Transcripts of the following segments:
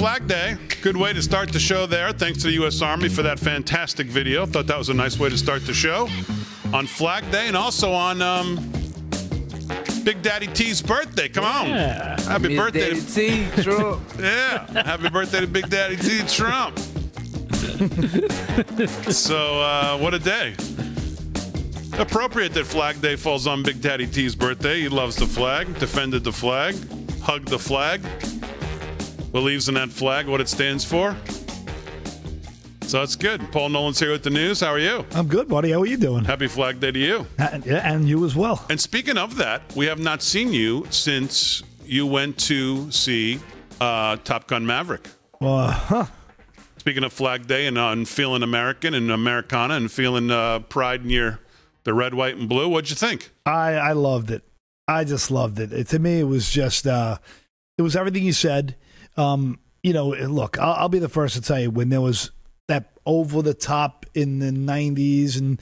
right, happy Flag Day. Good way to start the show there. Thanks to the U.S. Army for that fantastic video. Thought that was a nice way to start the show on Flag Day and also on um, Big Daddy T's birthday. Come on. Yeah. Happy Miss birthday. Daddy To, T, Trump. yeah. Happy birthday to Big Daddy T Trump. so, uh, what a day. Appropriate that Flag Day falls on Big Daddy T's birthday. He loves the flag, defended the flag, hugged the flag, believes in that flag, what it stands for. So it's good. Paul Nolan's here with the news. How are you? I'm good, buddy. How are you doing? Happy Flag Day to you. And, yeah, and you as well. And speaking of that, we have not seen you since you went to see uh, Top Gun Maverick. Uh, huh. Speaking of Flag Day and, uh, and feeling American and Americana and feeling uh, pride in your the red, white, and blue, what'd you think? I I loved it. I just loved it. it to me, it was just uh, it was everything you said. Um, you know, look, I'll, I'll be the first to tell you when there was that over the top in the '90s and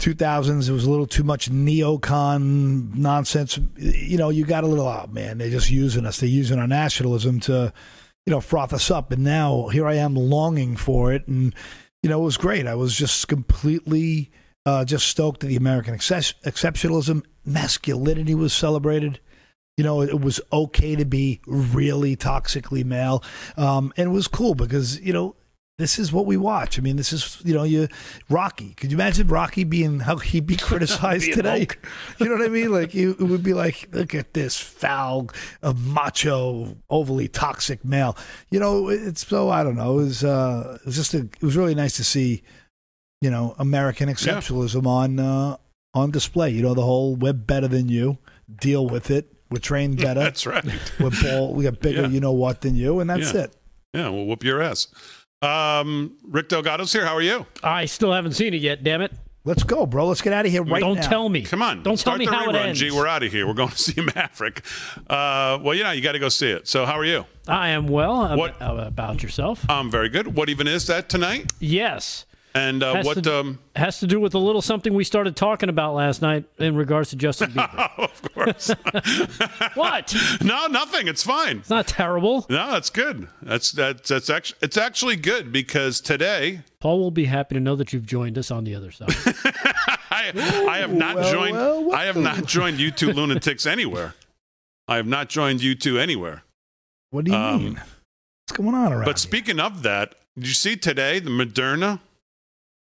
2000s, it was a little too much neocon nonsense. You know, you got a little, oh man, they're just using us. They're using our nationalism to, you know, froth us up. And now here I am longing for it. And, you know, it was great. I was just completely uh, just stoked that the American exceptionalism, masculinity was celebrated. You know, it was okay to be really toxically male. Um, and it was cool because, you know, this is what we watch. I mean, this is, you know, you Rocky. Could you imagine Rocky being how he'd be criticized today? You know what I mean? Like, you, it would be like, look at this foul, uh, macho, overly toxic male. You know, it's so, I don't know. It was, uh, it was just, a, it was really nice to see, you know, American exceptionalism on, uh, on display. You know, the whole, we're better than you, deal with it. We're trained better. That's right. we're ball, we got bigger, Yeah. you know what, than you. And that's Yeah. it. Yeah, we'll whoop your ass. Um, Rick Delgado's here. How are you? I still haven't seen it yet. Damn it! Let's go, bro. Let's get out of here right Don't now. tell me. Come on. Don't start tell me the how it ends. G. We're out of here. We're going to see Maverick. Uh, well, you know, you got to go see it. So, how are you? I am well. Ab- What- ab- about yourself? I'm very good. What even is that tonight? yes. And uh, Has what? to- Um, Has to do with a little something we started talking about last night in regards to Justin Bieber. oh, of course. what? no, nothing. It's fine. It's not terrible. No, that's good. That's that's that's actually it's actually good because today Paul will be happy to know that you've joined us on the other side. I I have not well, joined well, well. I have not joined you two lunatics anywhere. I have not joined you two anywhere. What do you Um, mean? What's going on around But speaking of that, did you see today the Moderna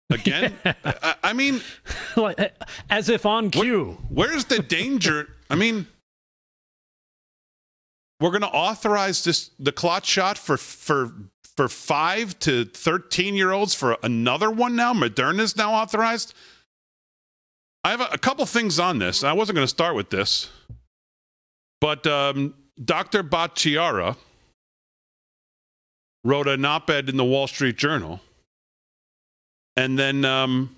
again? I, I mean, like, as if on cue. where's the danger? I mean, we're going to authorize this the clot shot for for for five to thirteen year olds for another one now. Moderna's now authorized. I have a, a couple things on this. I wasn't going to start with this, but um, Dr. Bhattacharya wrote an op-ed in the Wall Street Journal, and then um,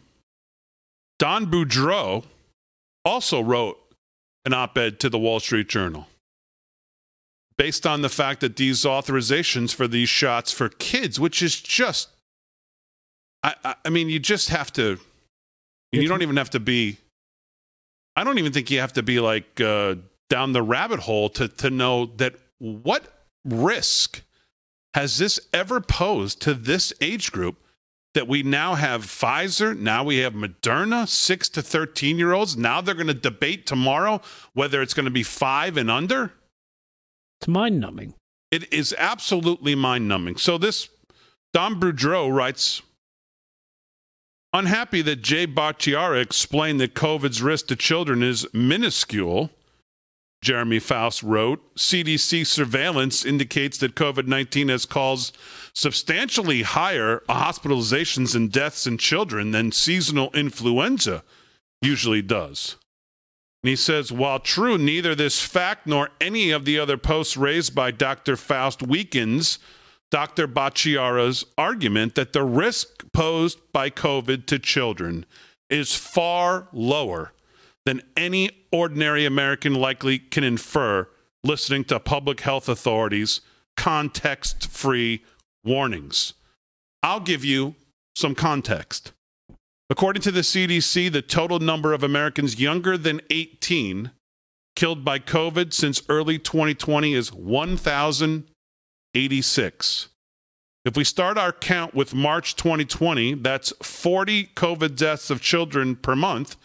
Don Boudreaux also wrote an op-ed to the Wall Street Journal based on the fact that these authorizations for these shots for kids, which is just, I, I, mean, you just have to, you don't even have to be. I don't even think you have to be like uh, down the rabbit hole to to know that what risk has this ever posed to this age group that we now have Pfizer, now we have Moderna, six to 13 year olds. Now they're going to debate tomorrow whether it's going to be five and under. It's mind numbing. It is absolutely mind numbing. So this Don Boudreaux writes Unhappy that Jay Bhattacharya explained that COVID's risk to children is minuscule. Jeremy Faust wrote CDC surveillance indicates that COVID 19 has caused substantially higher hospitalizations and deaths in children than seasonal influenza usually does. And he says, while true, neither this fact nor any of the other posts raised by Dr. Faust weakens Dr. Bhattacharya's argument that the risk posed by COVID to children is far lower than any ordinary American likely can infer listening to public health authorities' context free warnings. I'll give you some context. According to the CDC, the total number of Americans younger than 18 killed by COVID since early 2020 is 1,086. If we start our count with March 2020, that's 40 COVID deaths of children per month.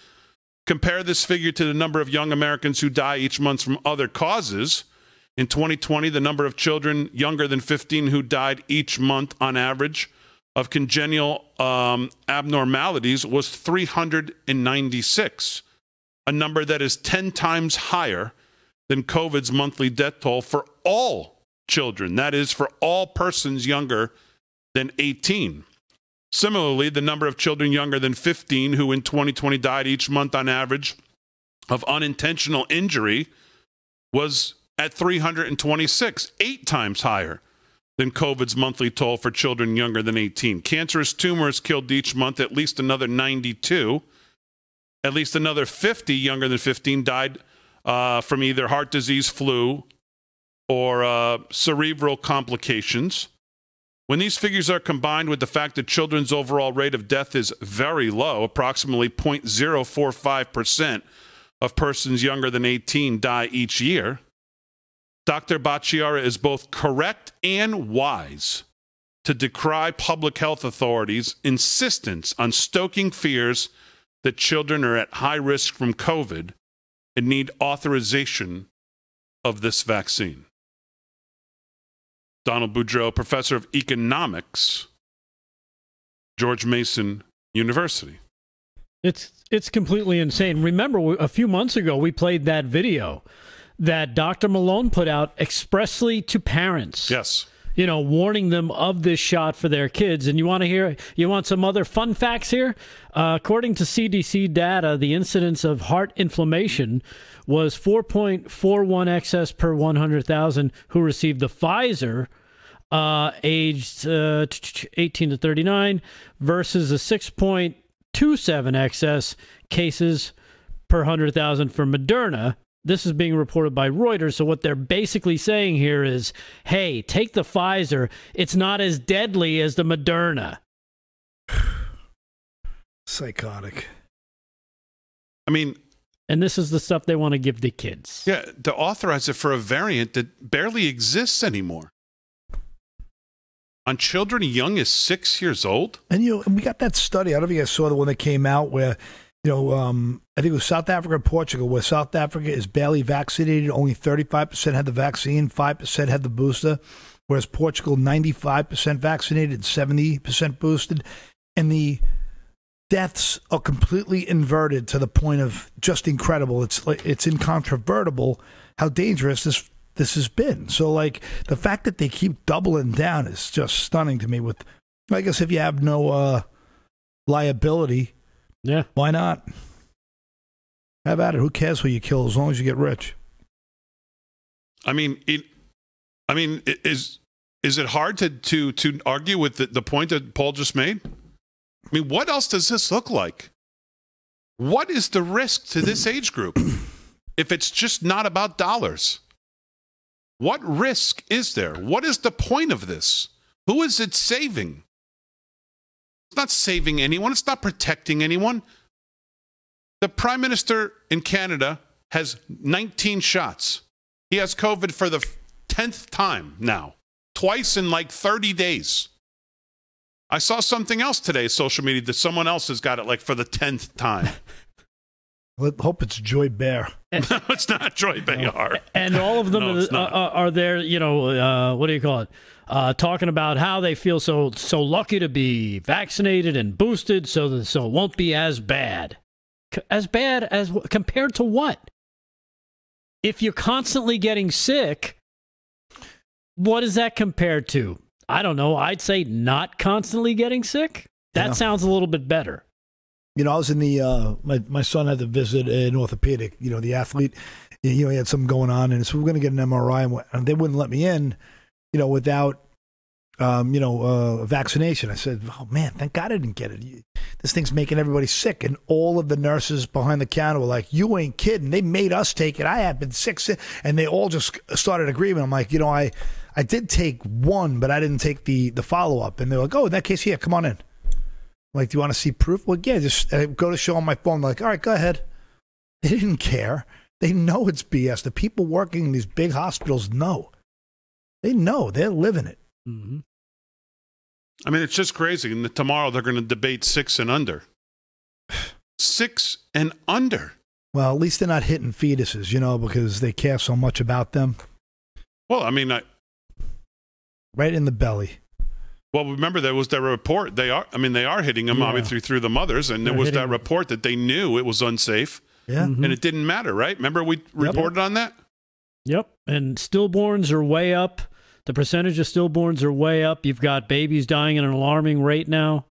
Compare this figure to the number of young Americans who die each month from other causes. In 2020, the number of children younger than 15 who died each month on average of congenital um, abnormalities was 396, a number that is 10 times higher than COVID's monthly death toll for all children, that is, for all persons younger than 18. Similarly, the number of children younger than 15 who in 2020 died each month on average of unintentional injury was at 326, eight times higher than COVID's monthly toll for children younger than 18. Cancerous tumors killed each month at least another 92. At least another 50 younger than 15 died uh, from either heart disease, flu, or uh, cerebral complications. When these figures are combined with the fact that children's overall rate of death is very low, approximately 0.045% of persons younger than 18 die each year, Dr. Bhattacharya is both correct and wise to decry public health authorities' insistence on stoking fears that children are at high risk from COVID and need authorization of this vaccine. Donald Boudreaux, professor of economics, George Mason University. It's it's completely insane. Remember, a few months ago we played that video that Dr. Malone put out expressly to parents. Yes. You know, warning them of this shot for their kids. And you want to hear, you want some other fun facts here? Uh, according to CDC data, the incidence of heart inflammation was 4.41 excess per 100,000 who received the Pfizer uh, aged uh, 18 to 39 versus a 6.27 excess cases per 100,000 for Moderna. This is being reported by Reuters. So, what they're basically saying here is hey, take the Pfizer. It's not as deadly as the Moderna. Psychotic. I mean, and this is the stuff they want to give the kids. Yeah, to authorize it for a variant that barely exists anymore. On children young as six years old? And you know, we got that study. I don't know if you guys saw the one that came out where, you know, um, I think it was South Africa and Portugal, where South Africa is barely vaccinated. Only 35% had the vaccine, 5% had the booster, whereas Portugal, 95% vaccinated, 70% boosted. And the deaths are completely inverted to the point of just incredible. It's it's incontrovertible how dangerous this this has been. So like the fact that they keep doubling down is just stunning to me. With I guess if you have no uh, liability, yeah, why not? Have at it. Who cares who you kill as long as you get rich? I mean, it. I mean, is is it hard to to to argue with the, the point that Paul just made? I mean, what else does this look like? What is the risk to this age group if it's just not about dollars? What risk is there? What is the point of this? Who is it saving? It's not saving anyone, it's not protecting anyone. The prime minister in Canada has 19 shots. He has COVID for the 10th time now, twice in like 30 days. I saw something else today, social media, that someone else has got it like for the 10th time. Let hope it's Joy Behar. no, it's not Joy Behar. And all of them No, are, are, are there, you know, uh, what do you call it? Uh, talking about how they feel so so lucky to be vaccinated and boosted, so that so it won't be as bad. As bad as compared to what? If you're constantly getting sick, what is that compared to? I don't know. I'd say not constantly getting sick. That Yeah. sounds a little bit better. You know, I was in the uh, my my son had to visit an orthopedic. You know, the athlete. You know, he had something going on, and so we're going to get an MRI, and, they wouldn't let me in. You know, without um, you know uh, vaccination. I said, "Oh man, thank God I didn't get it. This thing's making everybody sick." And all of the nurses behind the counter were like, "You ain't kidding. They made us take it. I have been sick," and they all just started agreeing. I'm like, you know, I I did take one, but I didn't take the the follow up. And they're like, "Oh, in that case, yeah, come on in." I'm like, do you want to see proof? Well, yeah, just uh, go to show on my phone. like, all right, go ahead. They didn't care. They know it's BS. The people working in these big hospitals know. They know they're living it. hmm I mean, it's just crazy. And tomorrow they're going to debate six and under. Six and under. Well, at least they're not hitting fetuses, you know, because they care so much about them. Well, I mean, I, Right in the belly. Well, remember there was that report. They are. I mean, they are hitting them Yeah. obviously through the mothers, and there They're was hitting- that report that they knew it was unsafe, Yeah. Mhm. and it didn't matter, right? Remember we reported on that. Yep. And stillborns are way up. The percentage of stillborns are way up. You've got babies dying at an alarming rate now.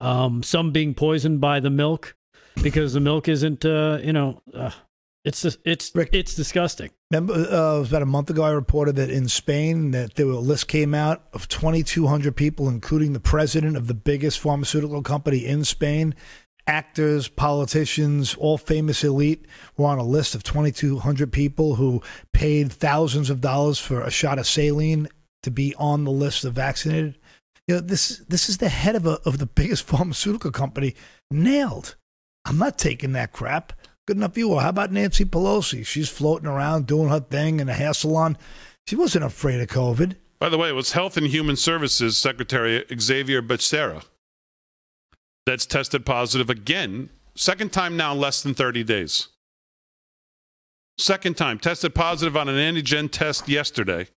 Um, some being poisoned by the milk because the milk isn't, uh, you know, uh, it's it's Rick. it's disgusting. Remember, uh, it was about a month ago. I reported that in Spain that there were a list came out of 2,200 people, including the president of the biggest pharmaceutical company in Spain, actors, politicians, all famous elite were on a list of 2,200 people who paid thousands of dollars for a shot of saline to be on the list of vaccinated. You know, this this is the head of a, of the biggest pharmaceutical company nailed. I'm not taking that crap. Good enough for you. Or how about Nancy Pelosi? She's floating around doing her thing in a hair salon. She wasn't afraid of COVID. By the way, it was Health and Human Services Secretary Xavier Becerra that's tested positive again. Second time now, in less than 30 days. Second time, tested positive on an antigen test yesterday.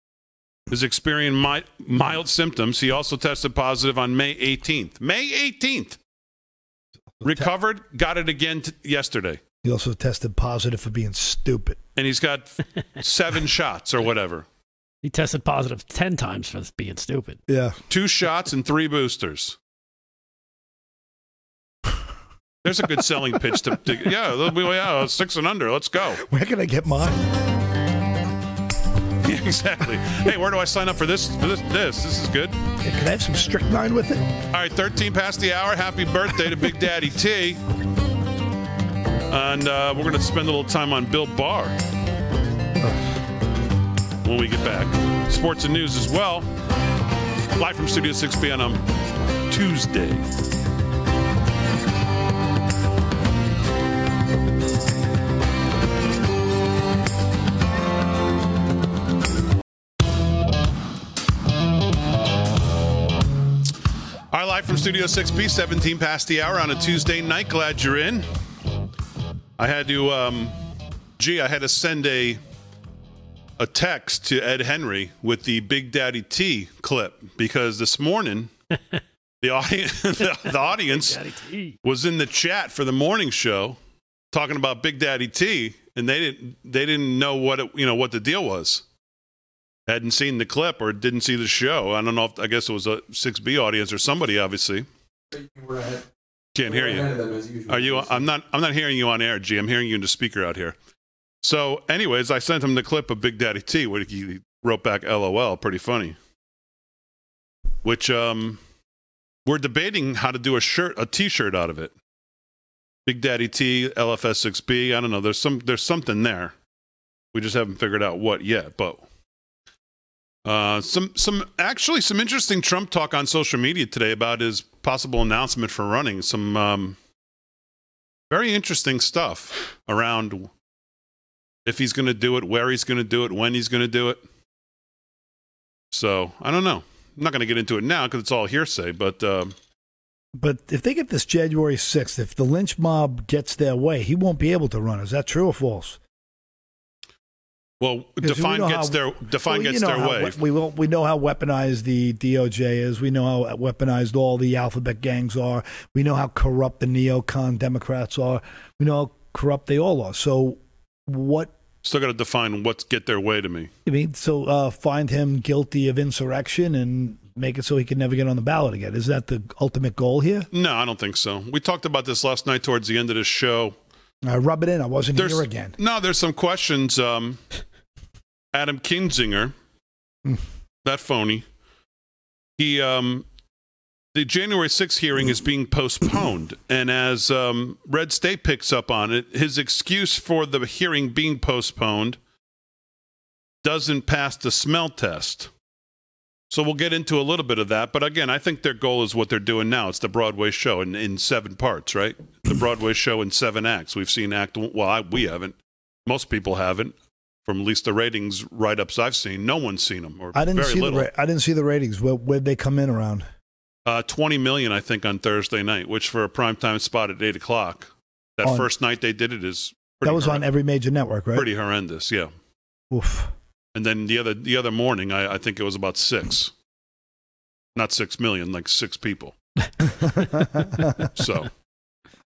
Is experiencing mi- mild symptoms. He also tested positive on May 18th. May 18th. Recovered, got it again t- yesterday. He also tested positive for being stupid. And he's got seven shots or whatever. He tested positive 10 times for being stupid. Yeah. Two shots and three boosters. There's a good selling pitch to, to yeah, they'll be yeah, six and under. Let's go. Where can I get mine? Yeah, exactly. Hey, where do I sign up for this? For this, this, this is good. Can I have some strychnine with it? All right, 13 past the hour. Happy birthday to Big Daddy T. And uh, we're going to spend a little time on Bill Barr when we get back. Sports and news as well. Live from Studio 6B on um, Tuesday. All right, live from Studio 6B, 17 past the hour on a Tuesday night. Glad you're in. I had to, um, gee, I had to send a a text to Ed Henry with the Big Daddy T clip because this morning the audience the, the audience was in the chat for the morning show talking about Big Daddy T, and they didn't they didn't know what it, you know what the deal was. Hadn't seen the clip or didn't see the show. I don't know if I guess it was a six B audience or somebody obviously. We're ahead. Can't hear you. ahead of them as usual. Are you? I'm not. I'm not hearing you on air, G. I'm hearing you in the speaker out here. So, anyways, I sent him the clip of Big Daddy T, where he wrote back "LOL," pretty funny. Which um, we're debating how to do a shirt, a T-shirt out of it. Big Daddy T, LFS6B. I don't know. There's some. There's something there. We just haven't figured out what yet, but. Uh, some some actually some interesting Trump talk on social media today about his possible announcement for running. Some um, very interesting stuff around if he's going to do it, where he's going to do it, when he's going to do it. So I don't know. I'm not going to get into it now because it's all hearsay. But uh, But if they get this January 6th, if the lynch mob gets their way, he won't be able to run. Is that true or false? Well, Because we define gets how- their define Well, you gets know their way. we- We, we know how weaponized the DOJ is. We know how weaponized all the alphabet gangs are. We know how corrupt the neocon Democrats are. We know how corrupt they all are. So, what Still got to define what's get their way to me. I mean, so uh, find him guilty of insurrection and make it so he can never get on the ballot again. Is that the ultimate goal here? No, I don't think so. We talked about this last night towards the end of the show. Uh, rub it in. I wasn't There's here again. no, there's some questions. Um, Adam Kinzinger, Mm. that phony. He um, the January 6th hearing is being postponed, and as um, Red State picks up on it, his excuse for the hearing being postponed doesn't pass the smell test. So we'll get into a little bit of that, but again, I think their goal is what they're doing now. It's the Broadway show in, in seven parts, right? The Broadway show in seven acts. We've seen act one. well, I, we haven't. Most people haven't. from at least the ratings write ups I've seen. No one's seen them, or I didn't see little. the ra- I didn't see the ratings. Where where'd they come in around? Uh, 20 million, I think, on Thursday night, which for a primetime spot at 8 o'clock, that On- first night they did it is That was on every major network, right? pretty horrendous, yeah. Oof. And then the other the other morning, I, I think it was about six. Not six million, like six people. So,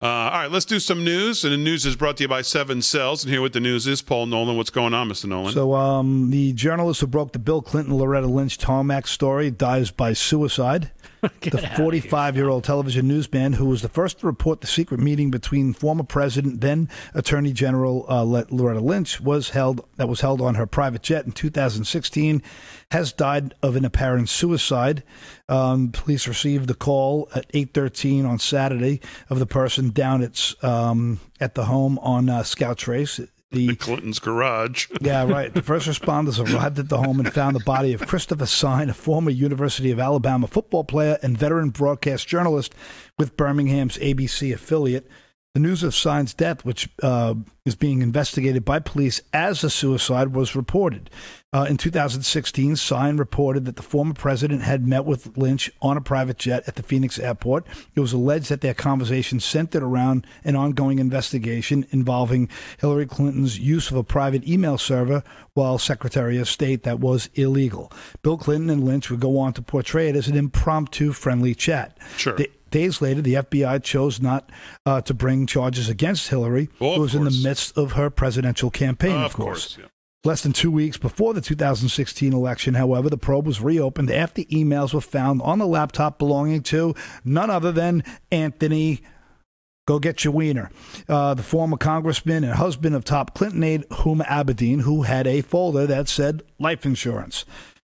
uh, all right, let's do some news. And the news is brought to you by Seven Cells. And here with the news is Paul Nolan. What's going on, Mr. Nolan? So, um, the journalist who broke the Bill Clinton Loretta Lynch tarmac story dies by suicide. The 45 year old television newsman who was the first to report the secret meeting between former president, then Attorney General uh, Loretta Lynch, was held that was held on her private jet in 2016, has died of an apparent suicide. Um, police received the call at 8:13 on Saturday of the person down at um, at the home on uh, Scout Trace. The Clinton's garage. Yeah, right. The first responders arrived at the home and found the body of Christopher Sign, a former University of Alabama football player and veteran broadcast journalist with Birmingham's ABC affiliate. The news of Sign's death, which uh, is being investigated by police as a suicide, was reported. Uh, in 2016, Sign reported that the former president had met with Lynch on a private jet at the Phoenix airport. It was alleged that their conversation centered around an ongoing investigation involving Hillary Clinton's use of a private email server while Secretary of State that was illegal. Bill Clinton and Lynch would go on to portray it as an impromptu friendly chat. Sure. Da- Days later, the FBI chose not uh, to bring charges against Hillary, of who was in the midst of her presidential campaign, Uh, of course. yeah. Less than two weeks before the 2016 election, however, the probe was reopened after emails were found on the laptop belonging to none other than Anthony. Go get your wiener. Uh, the former congressman and husband of top Clinton aide Huma Abedin, who had a folder that said life insurance.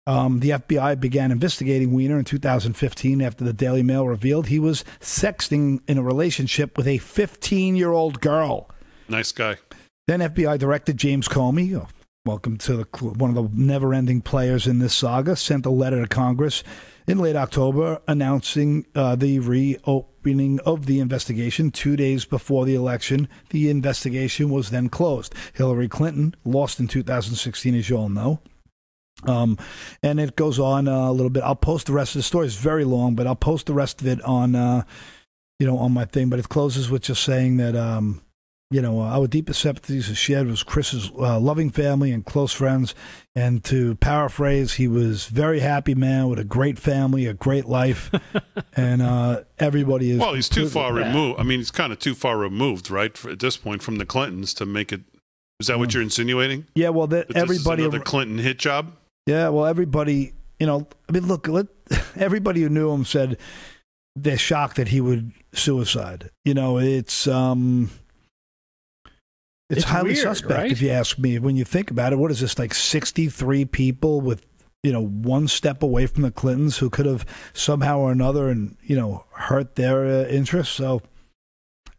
Um, the FBI began investigating Weiner in 2015 after the Daily Mail revealed he was sexting in a relationship with a 15 year old girl. Nice guy. Then FBI Director James Comey, welcome to the, one of the never ending players in this saga, sent a letter to Congress in late October announcing uh, the reopening of the investigation two days before the election. The investigation was then closed. Hillary Clinton lost in 2016, as you all know. Um, and it goes on uh, a little bit. I'll post the rest of the story. It's very long, but I'll post the rest of it on, uh, you know, on my thing. But it closes with just saying that, um, you know, our deepest sympathies are shared with Chris's uh, loving family and close friends. And to paraphrase, he was very happy man with a great family, a great life, and uh, everybody is. Well, he's too far Yeah. removed. I mean, he's kind of too far removed, right, for, at this point from the Clintons to make it. Is that what you're insinuating? Yeah, well, that That everybody. another Clinton hit job. Yeah, well, everybody, you know, I mean, look, let, everybody who knew him said they're shocked that he would suicide. You know, it's um, it's, It's highly weird, suspect right? if you ask me. When you think about it, what is this like sixty three people with you know one step away from the Clintons who could have somehow or another and you know hurt their uh, interests? So,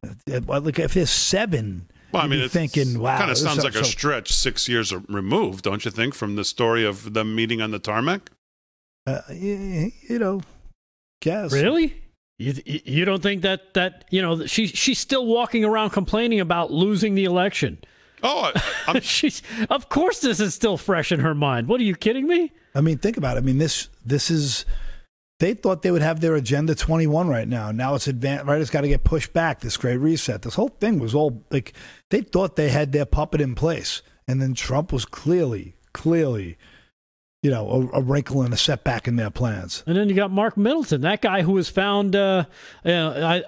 uh, like if there's seven. Well, I mean, it's, thinking, wow, kind of sounds like a so- stretch six years removed, don't you think, from the story of them meeting on the tarmac? Uh, you, you know, guess Really? You, you don't think that that you know she she's still walking around complaining about losing the election? Oh, I, I'm, she's of course this is still fresh in her mind. What are you kidding me? I mean, think about it. I mean, this this is they thought they would have their agenda 21 right now. Now it's advanced, right? It's got to get pushed back. This great reset. This whole thing was all like they thought they had their puppet in place, and then Trump was clearly, clearly, you know, a, a wrinkle and a setback in their plans. And then you got Mark Middleton, that guy who was found. Uh, uh,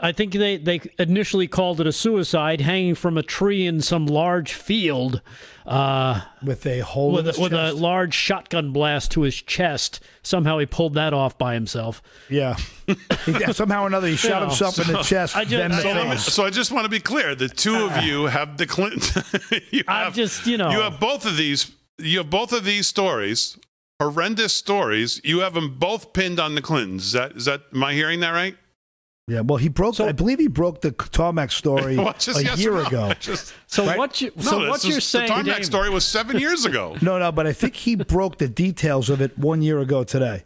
I, I think they, they initially called it a suicide, hanging from a tree in some large field, uh, With a hole in with his a, with a large shotgun blast to his chest. Somehow he pulled that off by himself. yeah. He- somehow or another, he shot No. himself in the chest. I just- then the so, me- so I just want to be clear: the two of you have the Clinton. you I'm just, you know. you have both of these. You have both of these stories, horrendous stories. You have them both pinned on the Clintons. Is that is that? Am I hearing that right? Yeah, well, he broke. I believe he broke the tarmac story Well, just a yes year no. ago. Just- So Right? what you no, so this what is- you're saying, The tarmac Dave- story was seven years ago. No, no, but I think he broke the details of it one year ago today.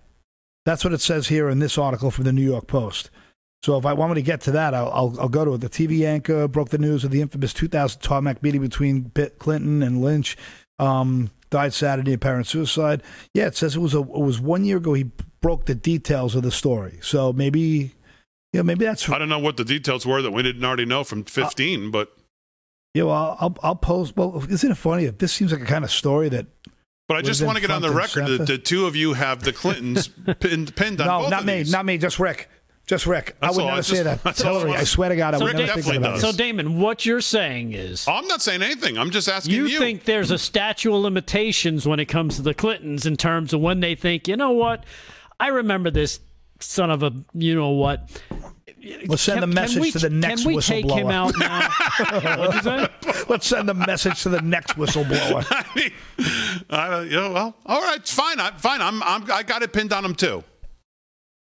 That's what it says here in this article from the New York Post. So if I want me to get to that, I'll, I'll, I'll go to it. The TV anchor broke the news of the infamous 2000 tarmac meeting between Bill Clinton and Lynch. Um, died Saturday, apparent suicide. Yeah, it says it was a it was one year ago. He broke the details of the story. So maybe, yeah, maybe that's. I don't know what the details were that we didn't already know from 15, but Yeah, well, I'll I'll, I'll post. Well, isn't it funny? If this seems like a kind of story that but I just want to get on the record that the two of you have the Clintons pinned, pinned on no, both not me, not me, just Rick, just Rick. I would all, never it's say just- that. that's all Hillary, I swear to God, I So would never Rick think definitely about does. it. So, Damon, what you're saying is I'm not saying anything. I'm just asking you, you. think there's a statute of limitations when it comes to the Clintons in terms of when they think, you know what, I remember this son of a, you know what. Let's send a message we, to the next Can we take him whistleblower. out now? What'd you say? Let's send a message to the next whistleblower. I mean, I don't, you know, well, all right, it's fine. I, fine. I'm, I'm, I got it pinned on him too.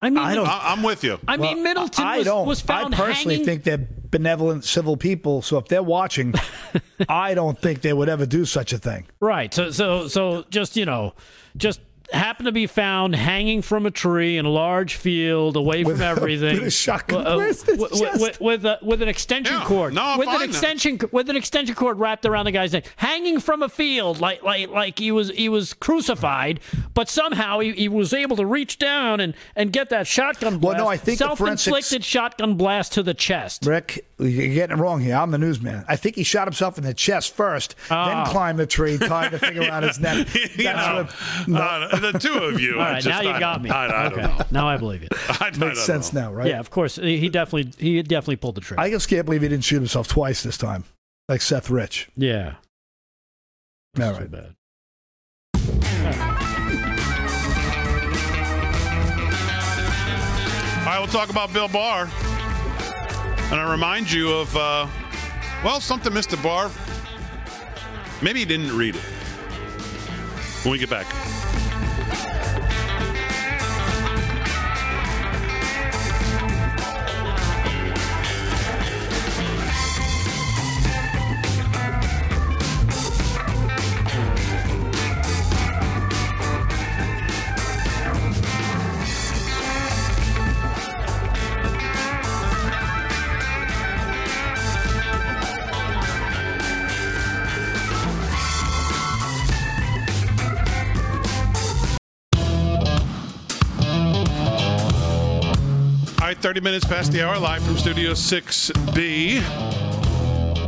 I mean, I don't- I, I'm with you. I mean, Well, Middleton I was, don't. was found I personally hanging. think they're benevolent civil people. So if they're watching, I don't think they would ever do such a thing. Right. So so so just you know, just happened to be found hanging from a tree in a large field away With- from everything. with a shotgun. Uh, Where's the with, with, with, a, with an extension Yeah. cord. No, I'm with fine an now. extension with an extension cord wrapped around the guy's neck, hanging from a field like like like he was he was crucified, but somehow he, he was able to reach down and and get that shotgun blast. Well, blast. no, I think self-inflicted forensics- shotgun blast to the chest. Rick, you're getting it wrong here. I'm the newsman. I think he shot himself in the chest first, Ah. then climbed the tree, tied the thing around his neck. That's You know, what, no, uh, the two of you. All right, just- now you I- got me. I, I okay, don't know. now I believe it. I, I makes don't sense know. now, right? Yeah, of course. He he definitely he definitely pulled the trigger. I just can't believe he didn't shoot himself twice this time, like Seth Rich. yeah. All Too bad. All right, we'll talk about Bill Barr. And I remind you of, uh, well, something Mr. Barr, maybe he didn't read it. When we get back. 30 minutes past the hour, live from Studio 6B.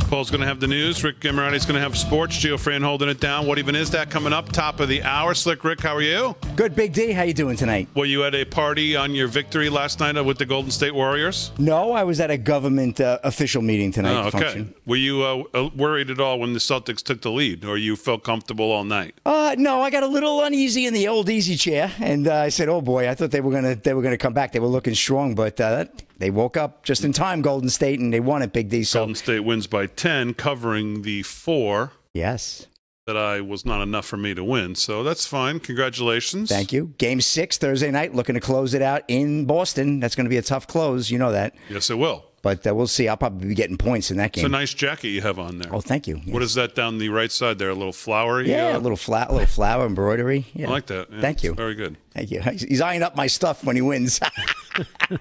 Paul's going to have the news. Rick Emirati's going to have sports. Gio Fran holding it down. What even is that coming up? Top of the hour. Slick Rick, how are you? Good, Big D. How are you doing tonight? Were you at a party on your victory last night with the Golden State Warriors? No, I was at a government uh, official meeting tonight. Oh, okay. Function. Were you uh, uh, worried at all when the Celtics took the lead, or you felt comfortable all night? Uh, no, I got a little uneasy in the old easy chair, and uh, I said, "Oh boy, I thought they were gonna they were gonna come back. They were looking strong, but uh, they woke up just in time, Golden State, and they won it, Big D. So Golden State wins by 10, covering the four yes, that I was not enough for me to win. So that's fine. Congratulations. thank you. Game six Thursday night, looking to close it out in Boston. That's going to be a tough close, you know that. Yes, it will. But uh, we'll see. I'll probably be getting points in that game. It's a nice jacket you have on there. oh, thank you. What is that down the right side there? A little flowery? Yeah, uh, a little flat, little flower embroidery. Yeah. I like that. Yeah, Thank it's you. Very good. Thank you. He's eyeing up my stuff when he wins. no,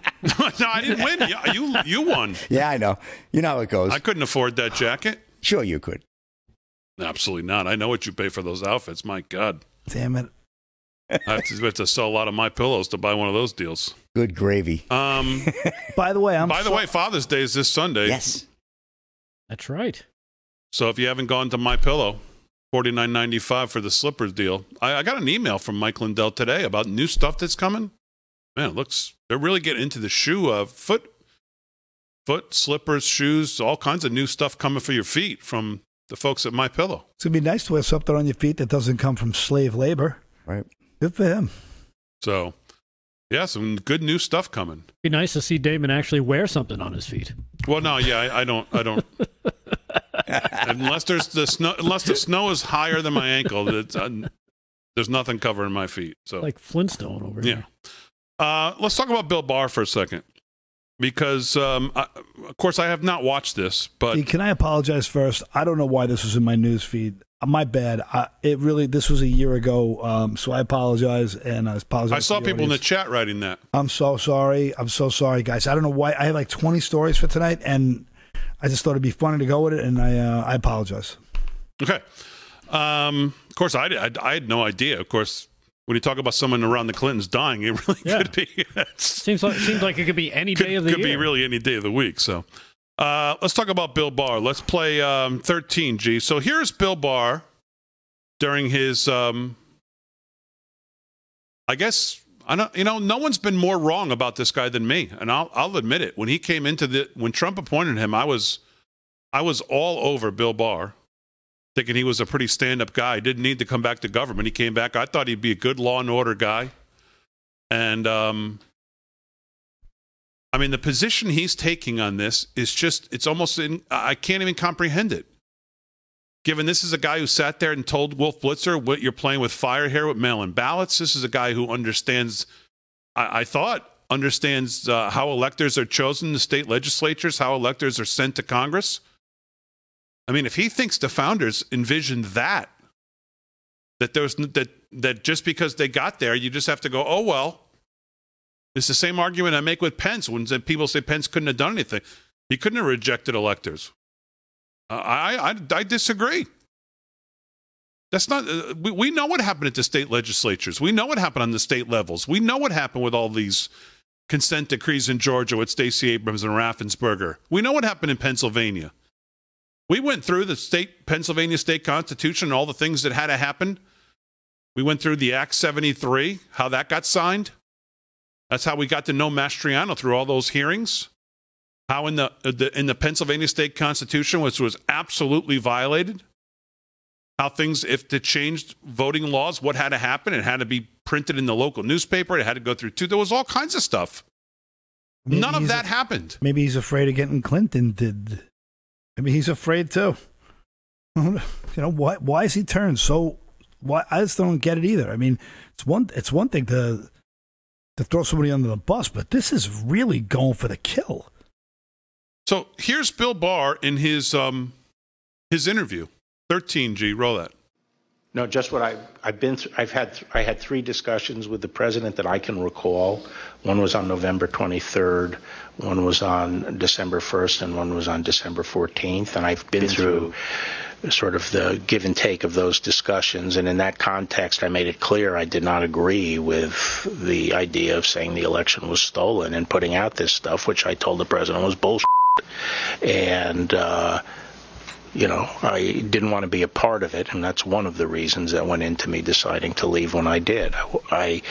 I didn't win. You, you, you won. yeah, I know. You know how it goes. I couldn't afford that jacket. Sure, you could. Absolutely not. I know what you pay for those outfits. My God. Damn it. I have to, have to sell a lot of my pillows to buy one of those deals. Good gravy. Um, By the way, I'm by the so- way, Father's Day is this Sunday. Yes. That's right. So if you haven't gone to My Pillow, forty nine ninety five for the slippers deal. I, I got an email from Mike Lindell today about new stuff that's coming. Man, it looks they're really getting into the shoe of foot, foot slippers, shoes, all kinds of new stuff coming for your feet from the folks at My Pillow. It's gonna be nice to wear something on your feet that doesn't come from slave labor. Right. Good for him. So, yeah, some good new stuff coming. Be nice to see Damon actually wear something on his feet. Well, no, yeah, I, I don't, I don't. unless there's the snow, unless the snow is higher than my ankle, it's, uh, there's nothing covering my feet. So Like Flintstone over Yeah. here. Uh, let's talk about Bill Barr for a second, because um, I, of course I have not watched this, but Hey, Can I apologize first? I don't know why this was in my news feed. Uh, My bad. I, it really this was a year ago, um, so I apologize and I apologize. I saw to the people in the chat writing that. I'm so sorry. I'm so sorry, guys. I don't know why. I had like 20 stories for tonight, and I just thought it'd be funny to go with it, and I uh, I apologize. Okay. Um, of course, I, I, I had no idea. Of course, when you talk about someone around the Clintons dying, it really Yeah. could be. it's- Seems like seems like it could be any could, day of the could year. Could be really any day of the week. So, uh, let's talk about Bill Barr. Let's play um, 13 G. So here's Bill Barr during his. Um, I guess I don't. You know, no one's been more wrong about this guy than me, and I'll I'll admit it. When he came into the when Trump appointed him, I was I was all over Bill Barr. Thinking he was a pretty stand-up guy, didn't need to come back to government. He came back. I thought he'd be a good law and order guy, and um, I mean, the position he's taking on this is just, it's almost, in, I can't even comprehend it. Given this is a guy who sat there and told Wolf Blitzer, what you're playing with fire here with mail in ballots. This is a guy who understands, I, I thought, understands uh, how electors are chosen the state legislatures, how electors are sent to Congress. I mean, if he thinks the founders envisioned that, that there's that that just because they got there, you just have to go, oh well, it's the same argument I make with Pence when people say Pence couldn't have done anything. He couldn't have rejected electors. I, I, I disagree. That's not, uh, we, we know what happened at the state legislatures. We know what happened on the state levels. We know what happened with all these consent decrees in Georgia with Stacey Abrams and Raffensperger. We know what happened in Pennsylvania. We went through the state, Pennsylvania state constitution, and all the things that had to happen. We went through the Act 73, how that got signed. That's how we got to know Mastriano through all those hearings. How in the, uh, the in the Pennsylvania state constitution, which was absolutely violated. How things, if they changed voting laws, what had to happen? It had to be printed in the local newspaper. It had to go through two. There was all kinds of stuff. Maybe None of that a- happened. Maybe he's afraid of getting Clinton. Did maybe he's afraid too? You know why? Why is he turned so? Why I just don't get it either. I mean, it's one. It's one thing to to throw somebody under the bus, but this is really going for the kill. So here's Bill Barr in his um, his interview. 13G, roll that. No, just what I, I've been, through, I've had, I had three discussions with the president that I can recall. One was on November 23rd, one was on December 1st, and one was on December 14th. And I've been through sort of the give and take of those discussions. And in that context, I made it clear I did not agree with the idea of saying the election was stolen and putting out this stuff, which I told the president was bullshit. And, uh, you know, I didn't want to be a part of it, and that's one of the reasons that went into me deciding to leave when I did. I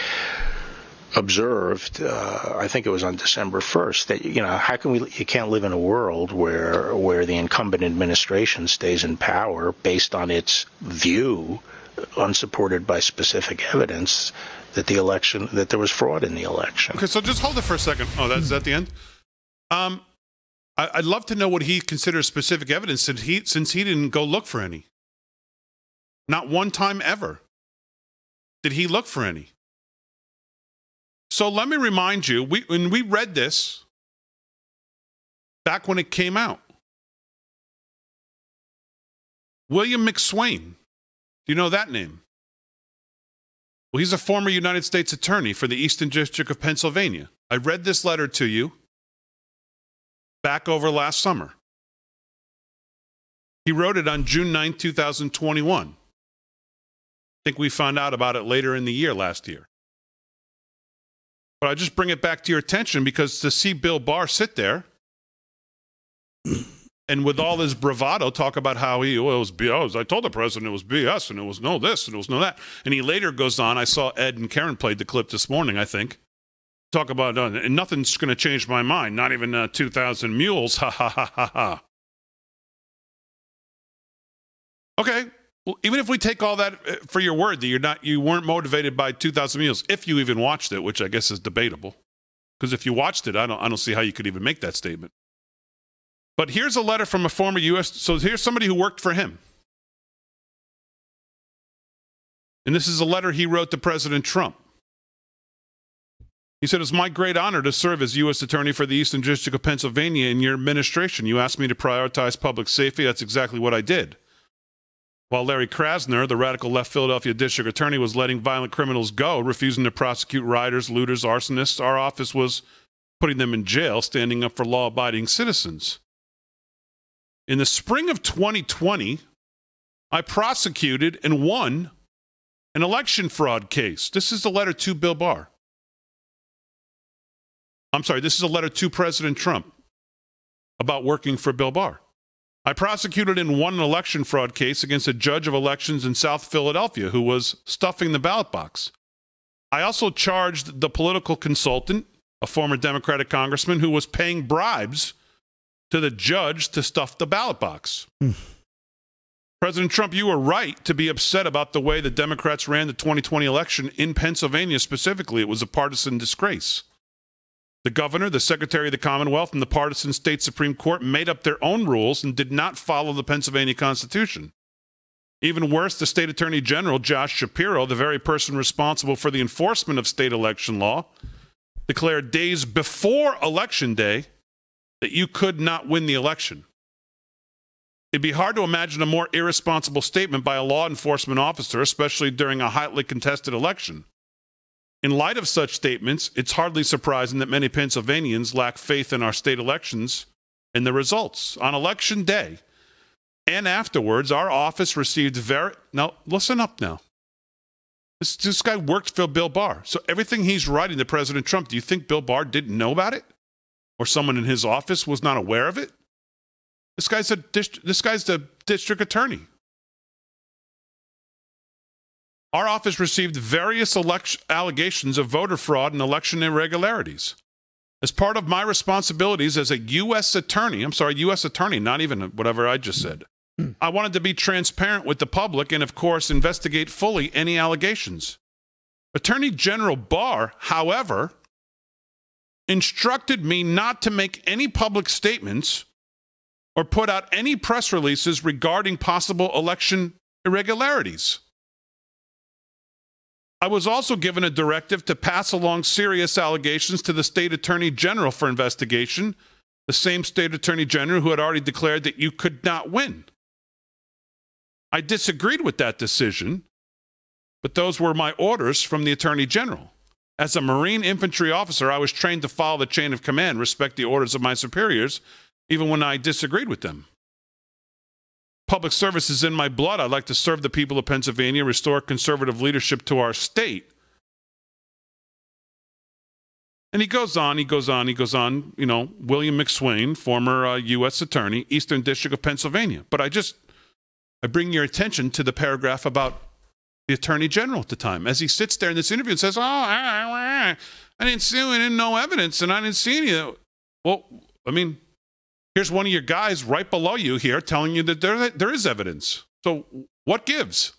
observed, uh, I think it was on December 1st, that you know, how can we? You can't live in a world where where the incumbent administration stays in power based on its view, unsupported by specific evidence, that the election that there was fraud in the election. Okay, so just hold it for a second. Oh, that's at the end. Um, I, I'd love to know what he considers specific evidence since he since he didn't go look for any. Not one time ever did he look for any. So let me remind you, we when we read this back when it came out, William McSwain. Do you know that name? Well, he's a former United States attorney for the Eastern District of Pennsylvania. I read this letter to you back over last summer. He wrote it on June 9, 2021. I think we found out about it later in the year last year. But I just bring it back to your attention because to see Bill Barr sit there and with all his bravado talk about how he well, it was BS. I told the president it was BS and it was no this and it was no that. And he later goes on. I saw Ed and Karen played the clip this morning, I think. Talk about, uh, and nothing's going to change my mind, not even uh, 2,000 mules. Ha ha ha ha ha. Okay. Well, even if we take all that uh, for your word that you're not, you weren't motivated by 2,000 Mules, if you even watched it, which I guess is debatable, because if you watched it, I don't, I don't see how you could even make that statement. But here's a letter from a former U.S. So here's somebody who worked for him. And this is a letter he wrote to President Trump. He said, It's my great honor to serve as U.S. Attorney for the Eastern District of Pennsylvania in your administration. You asked me to prioritize public safety. That's exactly what I did. While Larry Krasner, the radical left Philadelphia district attorney, was letting violent criminals go, refusing to prosecute rioters, looters, arsonists, our office was putting them in jail, standing up for law abiding citizens. In the spring of 2020, I prosecuted and won an election fraud case. This is the letter to Bill Barr. I'm sorry, this is a letter to President Trump about working for Bill Barr. I prosecuted and won an election fraud case against a judge of elections in South Philadelphia who was stuffing the ballot box. I also charged the political consultant, a former Democratic congressman, who was paying bribes to the judge to stuff the ballot box. Hmm. President Trump, you were right to be upset about the way the Democrats ran the 2020 election in Pennsylvania specifically. It was a partisan disgrace. The governor, the secretary of the Commonwealth, and the partisan state Supreme Court made up their own rules and did not follow the Pennsylvania Constitution. Even worse, the state attorney general, Josh Shapiro, the very person responsible for the enforcement of state election law, declared days before election day that you could not win the election. It'd be hard to imagine a more irresponsible statement by a law enforcement officer, especially during a hotly contested election. In light of such statements, it's hardly surprising that many Pennsylvanians lack faith in our state elections and the results. On election day and afterwards, our office received very. Now, listen up now. This, this guy worked for Bill Barr. So everything he's writing to President Trump, do you think Bill Barr didn't know about it? Or someone in his office was not aware of it? This guy's, a, this guy's the district attorney. Our office received various allegations of voter fraud and election irregularities. As part of my responsibilities as a U.S. attorney, I'm sorry, U.S. attorney, not even whatever I just said, I wanted to be transparent with the public and, of course, investigate fully any allegations. Attorney General Barr, however, instructed me not to make any public statements or put out any press releases regarding possible election irregularities. I was also given a directive to pass along serious allegations to the state attorney general for investigation, the same state attorney general who had already declared that you could not win. I disagreed with that decision, but those were my orders from the attorney general. As a Marine infantry officer, I was trained to follow the chain of command, respect the orders of my superiors, even when I disagreed with them. Public service is in my blood. I'd like to serve the people of Pennsylvania, restore conservative leadership to our state. And he goes on, he goes on, he goes on. You know, William McSwain, former uh, U.S. Attorney, Eastern District of Pennsylvania. But I just, I bring your attention to the paragraph about the Attorney General at the time, as he sits there in this interview and says, "Oh, ah, ah, ah, I, didn't see, I didn't know evidence, and I didn't see any." Well, I mean, Here's one of your guys right below you here telling you that there, there is evidence. So what gives?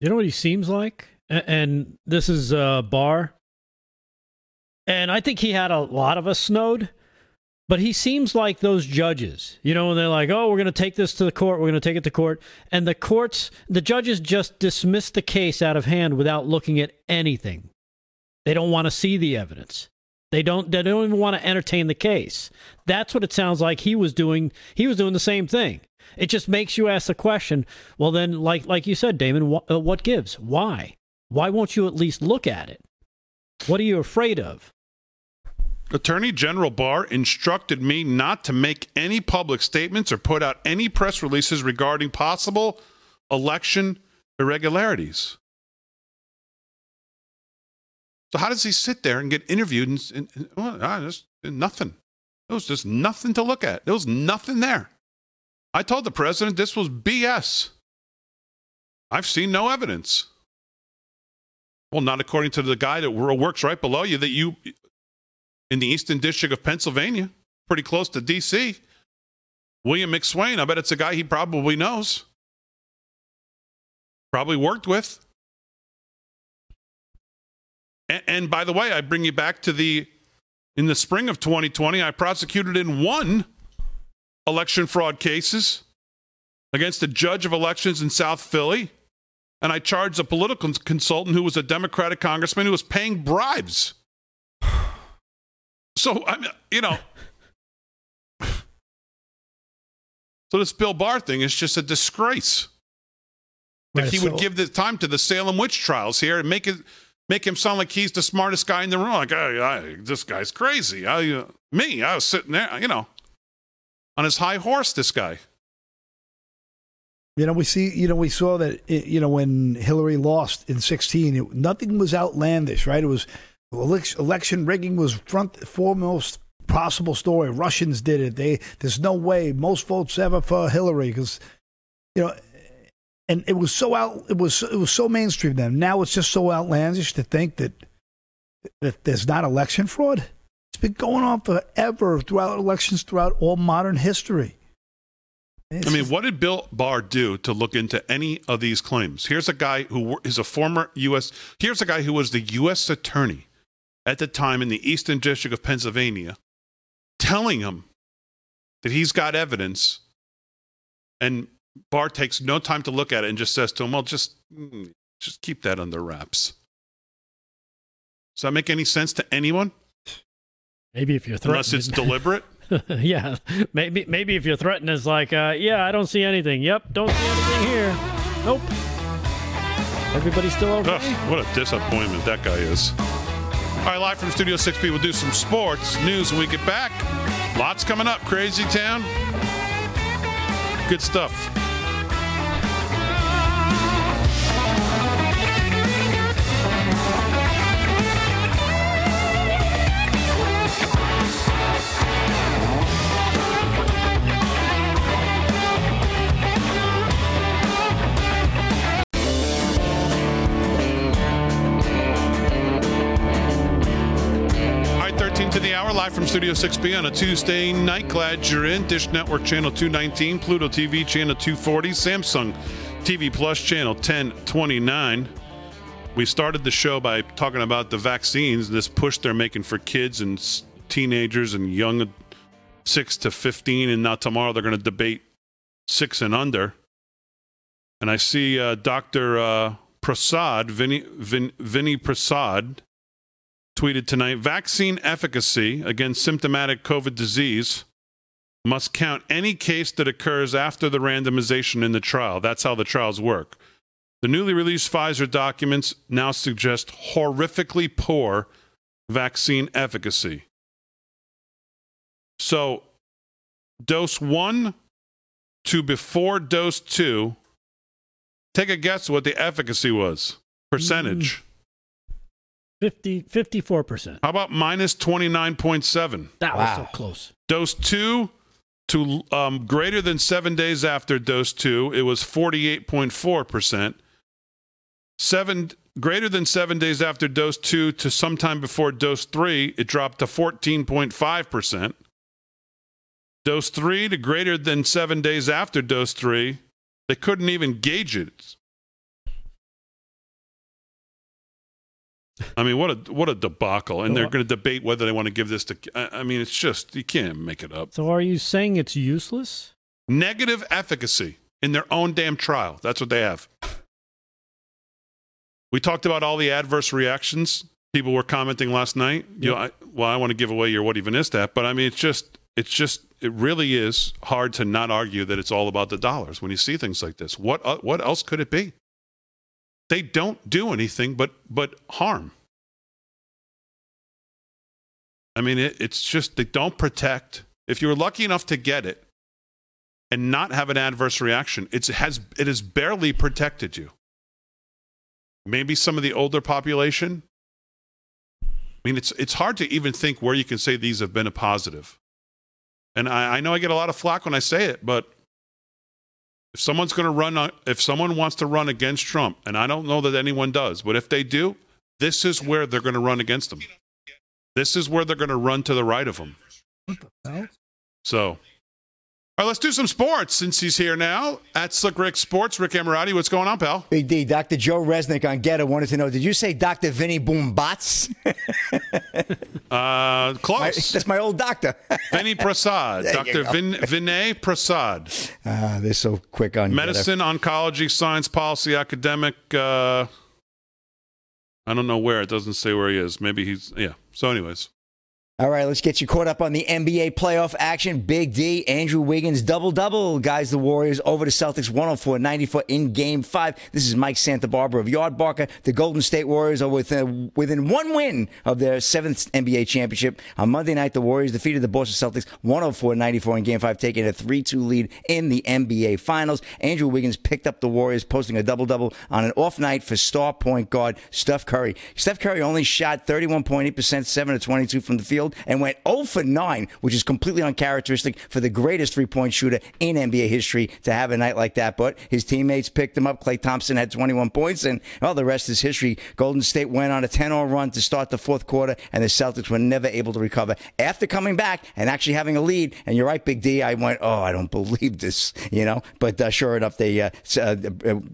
You know what he seems like? And this is uh, Barr. And I think he had a lot of us snowed, but he seems like those judges, you know, when they're like, oh, we're going to take this to the court, we're going to take it to court. And the courts, the judges just dismiss the case out of hand without looking at anything. They don't want to see the evidence. They don't they don't even want to entertain the case. That's what it sounds like he was doing. He was doing the same thing. It just makes you ask the question, well then like like you said Damon, what, uh, what gives? Why? Why won't you at least look at it? What are you afraid of? Attorney General Barr instructed me not to make any public statements or put out any press releases regarding possible election irregularities. So how does he sit there and get interviewed and, and, and well, ah, just nothing? There was just nothing to look at. There was nothing there. I told the president this was BS. I've seen no evidence. Well, not according to the guy that works right below you that you in the Eastern District of Pennsylvania, pretty close to D.C. William McSwain, I bet it's a guy he probably knows, probably worked with. And, and by the way, I bring you back to the in the spring of 2020, I prosecuted in one election fraud cases against a judge of elections in South Philly. And I charged a political consultant who was a Democratic congressman who was paying bribes. So, I mean, you know. So this Bill Barr thing is just a disgrace. Right, he so, would give the time to the Salem witch trials here and make it make him sound like he's the smartest guy in the room. Like, I, I, this guy's crazy. I, uh, me, I was sitting there, you know. on his high horse. This guy. You know, we see. You know, we saw that. It, you know, when Hillary lost in sixteen, it, nothing was outlandish, right? It was election rigging was front foremost possible story. Russians did it. They there's no way most votes ever for Hillary because you know, and it was so out. It was it was so mainstream then. Now it's just so outlandish to think that that there's not election fraud. It's been going on forever throughout elections throughout all modern history. I mean, what did Bill Barr do to look into any of these claims? Here's a guy who is a former U.S. Here's a guy who was the U.S. attorney at the time in the Eastern District of Pennsylvania, telling him that he's got evidence, and Barr takes no time to look at it and just says to him, "Well, just mm, just keep that under wraps." Does that make any sense to anyone? Maybe if you're unless it's deliberate. yeah, maybe maybe if you're threatened, it's like, uh, yeah, I don't see anything. Yep, don't see anything here. Nope. Everybody's still okay. Ugh, what a disappointment that guy is. All right, live from Studio 6B, we'll do some sports news when we get back. Lots coming up, Crazy Town. Good stuff. Live from Studio 6B on a Tuesday night. Glad you're in. Dish Network Channel 219, Pluto TV Channel 240, Samsung TV Plus Channel 1029. We started the show by talking about the vaccines, this push they're making for kids and teenagers and young 6 to 15. And now tomorrow they're going to debate 6 and under. And I see uh, Dr. Uh, Prasad, Vinny, Vin, Vinny Prasad, tweeted tonight vaccine efficacy against symptomatic COVID disease must count any case that occurs after the randomization in the trial. That's how the trials work. The newly released Pfizer documents now suggest horrifically poor vaccine efficacy. So, dose one to before dose two, take a guess what the efficacy was. Percentage. Mm. 50, 54%. How about minus 29.7? That wow. was so close. Dose two to um, greater than seven days after dose two, it was 48.4%. Seven, greater than seven days after dose two to sometime before dose three, it dropped to 14.5%. Dose three to greater than seven days after dose three, they couldn't even gauge it. I mean, what a what a debacle! And they're going to debate whether they want to give this to. I mean, it's just you can't make it up. So, are you saying it's useless? Negative efficacy in their own damn trial. That's what they have. We talked about all the adverse reactions. People were commenting last night. You know, I, well, I want to give away your what even is that, but I mean, it's just, it's just, it really is hard to not argue that it's all about the dollars when you see things like this. What, uh, what else could it be? They don't do anything but but harm. I mean, it, it's just they don't protect. If you're lucky enough to get it and not have an adverse reaction, it has it has barely protected you. Maybe some of the older population. I mean, it's it's hard to even think where you can say these have been a positive. And I, I know I get a lot of flack when I say it, but if someone's going to run, if someone wants to run against Trump, and I don't know that anyone does, but if they do, this is where they're going to run against him. This is where they're going to run to the right of him. So all right, let's do some sports since he's here now at Slick Rick Sports. Rick Emirati, what's going on, pal? Big D, Dr. Joe Resnick on GETTR wanted to know, did you say Dr. Vinny Boom Bots? uh, close. My, that's my old doctor. Vinny Prasad. Dr. Vin, Vinay Prasad. Uh, they're so quick on Medicine, oncology, science, policy, academic. Uh, I don't know where. It doesn't say where he is. Maybe he's, yeah. So, anyways. All right, let's get you caught up on the NBA playoff action. Big D, Andrew Wiggins, double double. Guys, the Warriors over the Celtics 104 94 in game five. This is Mike Santa Barbara of Yardbarker. The Golden State Warriors are within, uh, within one win of their seventh NBA championship. On Monday night, the Warriors defeated the Boston Celtics 104 94 in game five, taking a 3 2 lead in the NBA Finals. Andrew Wiggins picked up the Warriors, posting a double double on an off night for star point guard Steph Curry. Steph Curry only shot 31.8%, 7 to 22 from the field and went 0 for 9, which is completely uncharacteristic for the greatest three point shooter in NBA history to have a night like that. But his teammates picked him up. Klay Thompson had 21 points, and well, the rest is history. Golden State went on a 10 0 run to start the fourth quarter, and the Celtics were never able to recover. After coming back and actually having a lead, and you're right, Big D, I went, oh, I don't believe this, you know. But uh, sure enough, they uh, uh,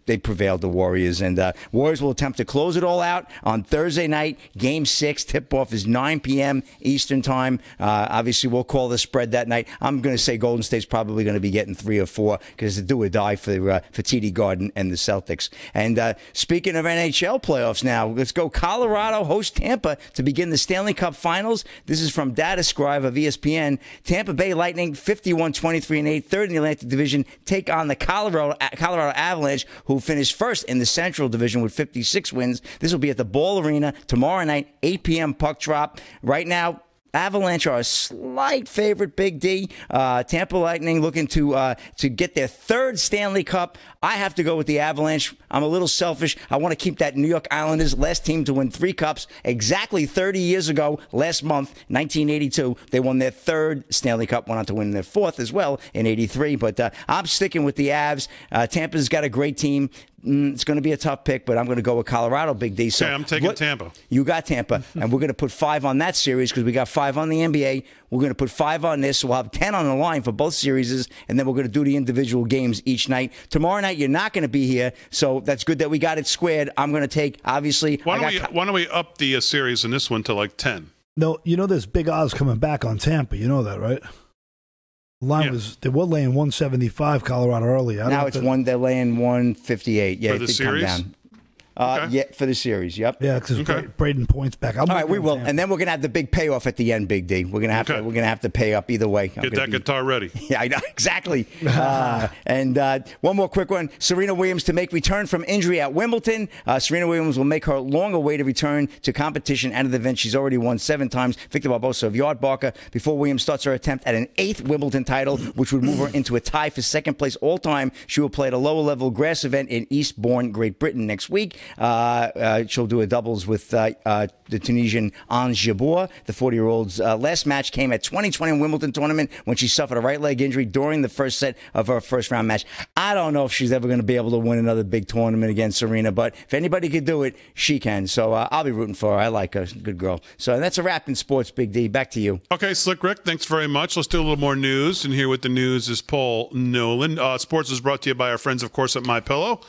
they prevailed the Warriors, and uh, Warriors will attempt to close it all out on Thursday night. Game six tip off is 9 p.m. Eastern time. Uh, obviously, we'll call the spread that night. I'm going to say Golden State's probably going to be getting three or four because it's a do or die for uh, for TD Garden and the Celtics. And uh, speaking of NHL playoffs, now let's go. Colorado host Tampa to begin the Stanley Cup Finals. This is from Data Skrive of ESPN. Tampa Bay Lightning 51 23 and 8, third in the Atlantic Division, take on the Colorado Colorado Avalanche, who finished first in the Central Division with 56 wins. This will be at the Ball Arena tomorrow night, 8 p.m. puck drop. Right now, Avalanche are a slight favorite, Big D. Uh, Tampa Lightning looking to uh, to get their third Stanley Cup. I have to go with the Avalanche. I'm a little selfish. I want to keep that New York Islanders last team to win three cups. Exactly 30 years ago, last month, 1982, they won their third Stanley Cup. Went on to win their fourth as well in '83. But uh, I'm sticking with the Avs. Uh, Tampa's got a great team. Mm, it's going to be a tough pick, but I'm going to go with Colorado, Big D. So okay, I'm taking what, Tampa. You got Tampa, and we're going to put five on that series because we got five on the NBA. We're going to put five on this. So we'll have 10 on the line for both series, and then we're going to do the individual games each night. Tomorrow night, you're not going to be here, so that's good that we got it squared. I'm going to take, obviously. Why don't, we, why don't we up the uh, series in this one to like 10? No, you know there's big odds coming back on Tampa. You know that, right? Line yeah. was they were laying 175 Colorado earlier. Now it's to, one they're laying 158. Yeah, for the series. Come down. Uh, okay. Yeah, for the series. Yep. Yeah, because okay. Brayden Point's back. I'll All right, we will, and then we're gonna have the big payoff at the end, Big D. We're gonna have okay. to. We're gonna have to pay up either way. I'm Get that be, guitar ready. Yeah, I know exactly. uh, and uh, one more quick one: Serena Williams to make return from injury at Wimbledon. Uh, Serena Williams will make her long-awaited return to competition and the event. She's already won seven times. Victor Barbosa of Yardbarker before Williams starts her attempt at an eighth Wimbledon title, which would move her into a tie for second place all time. She will play at a lower-level grass event in Eastbourne, Great Britain next week. Uh, uh, she'll do a doubles with uh, the Tunisian Ons Jabeur. The 40 year old's last match came at 2020 Wimbledon tournament when she suffered a right leg injury during the first set of her first round match. I don't know if she's ever going to be able to win another big tournament against Serena, but if anybody could do it, she can. So uh, I'll be rooting for her. I like her. Good girl. So that's a wrap in sports, Big D. Back to you. Okay, Slick Rick, thanks very much. Let's do a little more news. And here with the news is Paul Nolan. Uh, sports is brought to you by our friends, of course, at My Pillow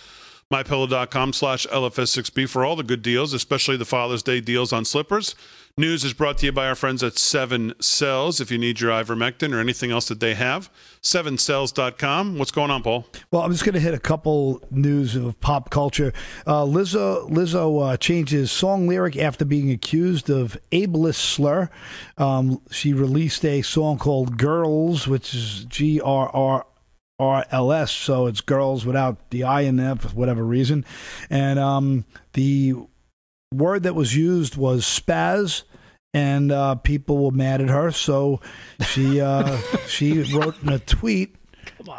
mypillow.com slash LFS6B for all the good deals, especially the Father's Day deals on slippers. News is brought to you by our friends at Seven Cells. If you need your ivermectin or anything else that they have, sevencells.com. What's going on, Paul? Well, I'm just going to hit a couple news of pop culture. Uh, Lizzo, Lizzo uh, changes song lyric after being accused of ableist slur. Um, she released a song called Girls, which is G R R RLS, so it's girls without the I in there for whatever reason. And um, the word that was used was spaz, and uh, people were mad at her. So she uh, she wrote in a tweet.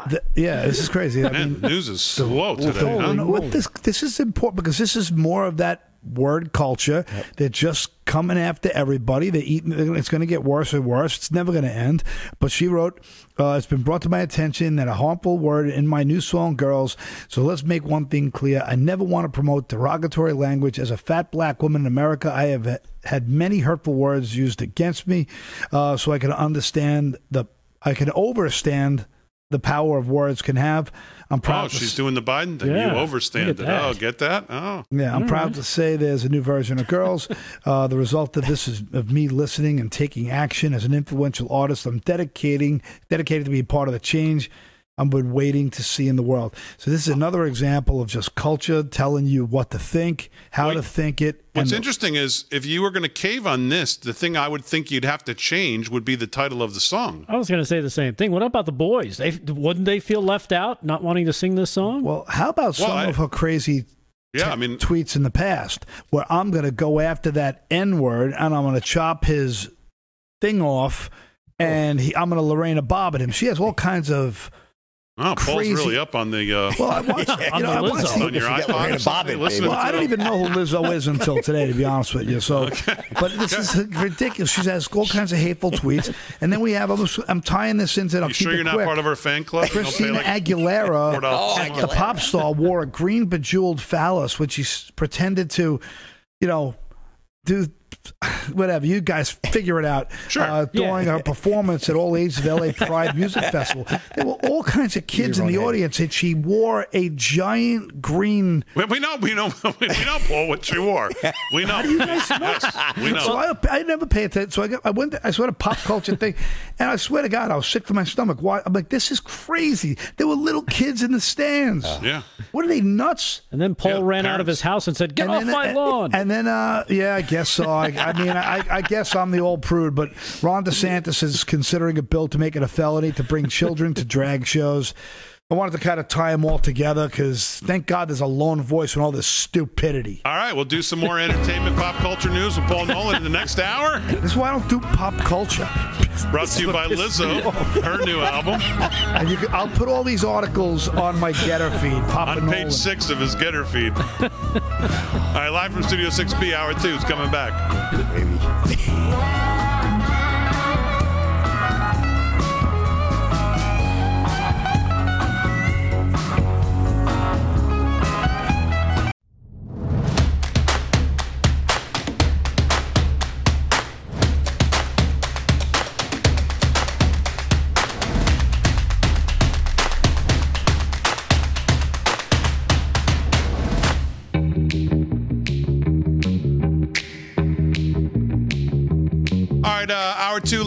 The, yeah, this is crazy. I mean, news is slow today. The, huh? what this this is important because this is more of that word culture. Yep. They're just coming after everybody. They eat. It's going to get worse and worse. It's never going to end. But she wrote, uh, "It's been brought to my attention that a harmful word in my new song, "Girls." So let's make one thing clear: I never want to promote derogatory language. As a fat black woman in America, I have had many hurtful words used against me, uh, so I can understand the. I can overstand the power of words can have. I'm proud. Oh, she's doing the Biden thing. Yeah, you overstand it. Oh, get that? Oh, yeah. I'm All proud right. to say there's a new version of Girls. uh, the result of this is of me listening and taking action as an influential artist. I'm dedicating dedicated to be part of the change. I've been waiting to see in the world. So this is another example of just culture telling you what to think, how Wait, to think it. What's and- interesting is if you were going to cave on this, the thing I would think you'd have to change would be the title of the song. I was going to say the same thing. What about the boys? They wouldn't they feel left out, not wanting to sing this song? Well, how about Well, some I- of her crazy Yeah, I mean, tweets in the past where I'm going to go after that N word and I'm going to chop his thing off and he, I'm going to Lorena Bobbitt him. She has all kinds of. Oh, Paul's crazy- really up on the. Uh, Well, I watched, Yeah, you on know, the I watched Lizzo. the- on your forget iPod Lorena Bobbitt. Well, I don't even know who Lizzo is until today, to be honest with you. So, but this is ridiculous. She's has all kinds of hateful tweets, and then we have. I'm, I'm tying this into. I'll You sure you're not quick. part of our fan club? You don't pay Christina like Aguilera, $4 a month? the pop star, wore a green bejeweled phallus, which she pretended to, you know, do whatever. You guys figure it out. Sure. Uh, during Yeah. her performance at All Ages of LA Pride Music Festival, there were all kinds of kids in the wrong head. audience, and she wore a giant green. We, we know, we know, we know, Paul, what she wore. We know. Do you guys Yes, we know. So I, I never pay attention. So I, got, I went. I saw a pop culture thing, and I swear to God, I was sick to my stomach. Why? I'm like, this is crazy. There were little kids in the stands. yeah. What are they nuts? and then Paul Yeah, ran out of his house and said, "Get and off then, my lawn." And then, uh, yeah, I guess so. I, I mean, I, I guess I'm the old prude, but Ron DeSantis is considering a bill to make it a felony to bring children to drag shows. I wanted to kind of tie them all together because thank God there's a lone voice in all this stupidity. All right, we'll do some more entertainment pop culture news with Paul Nolan in the next hour. This is why I don't do pop culture. Brought to you by Lizzo, her new album, And you can, I'll put all these articles on my GETTR feed. Papa on Nolan. page six of his GETTR feed. All right, live from Studio 6B, hour two is coming back.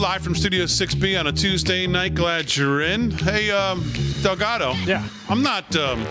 Live from Studio 6B on a Tuesday night. Glad you're in. Hey, um, Delgado. Yeah. I'm not. Um,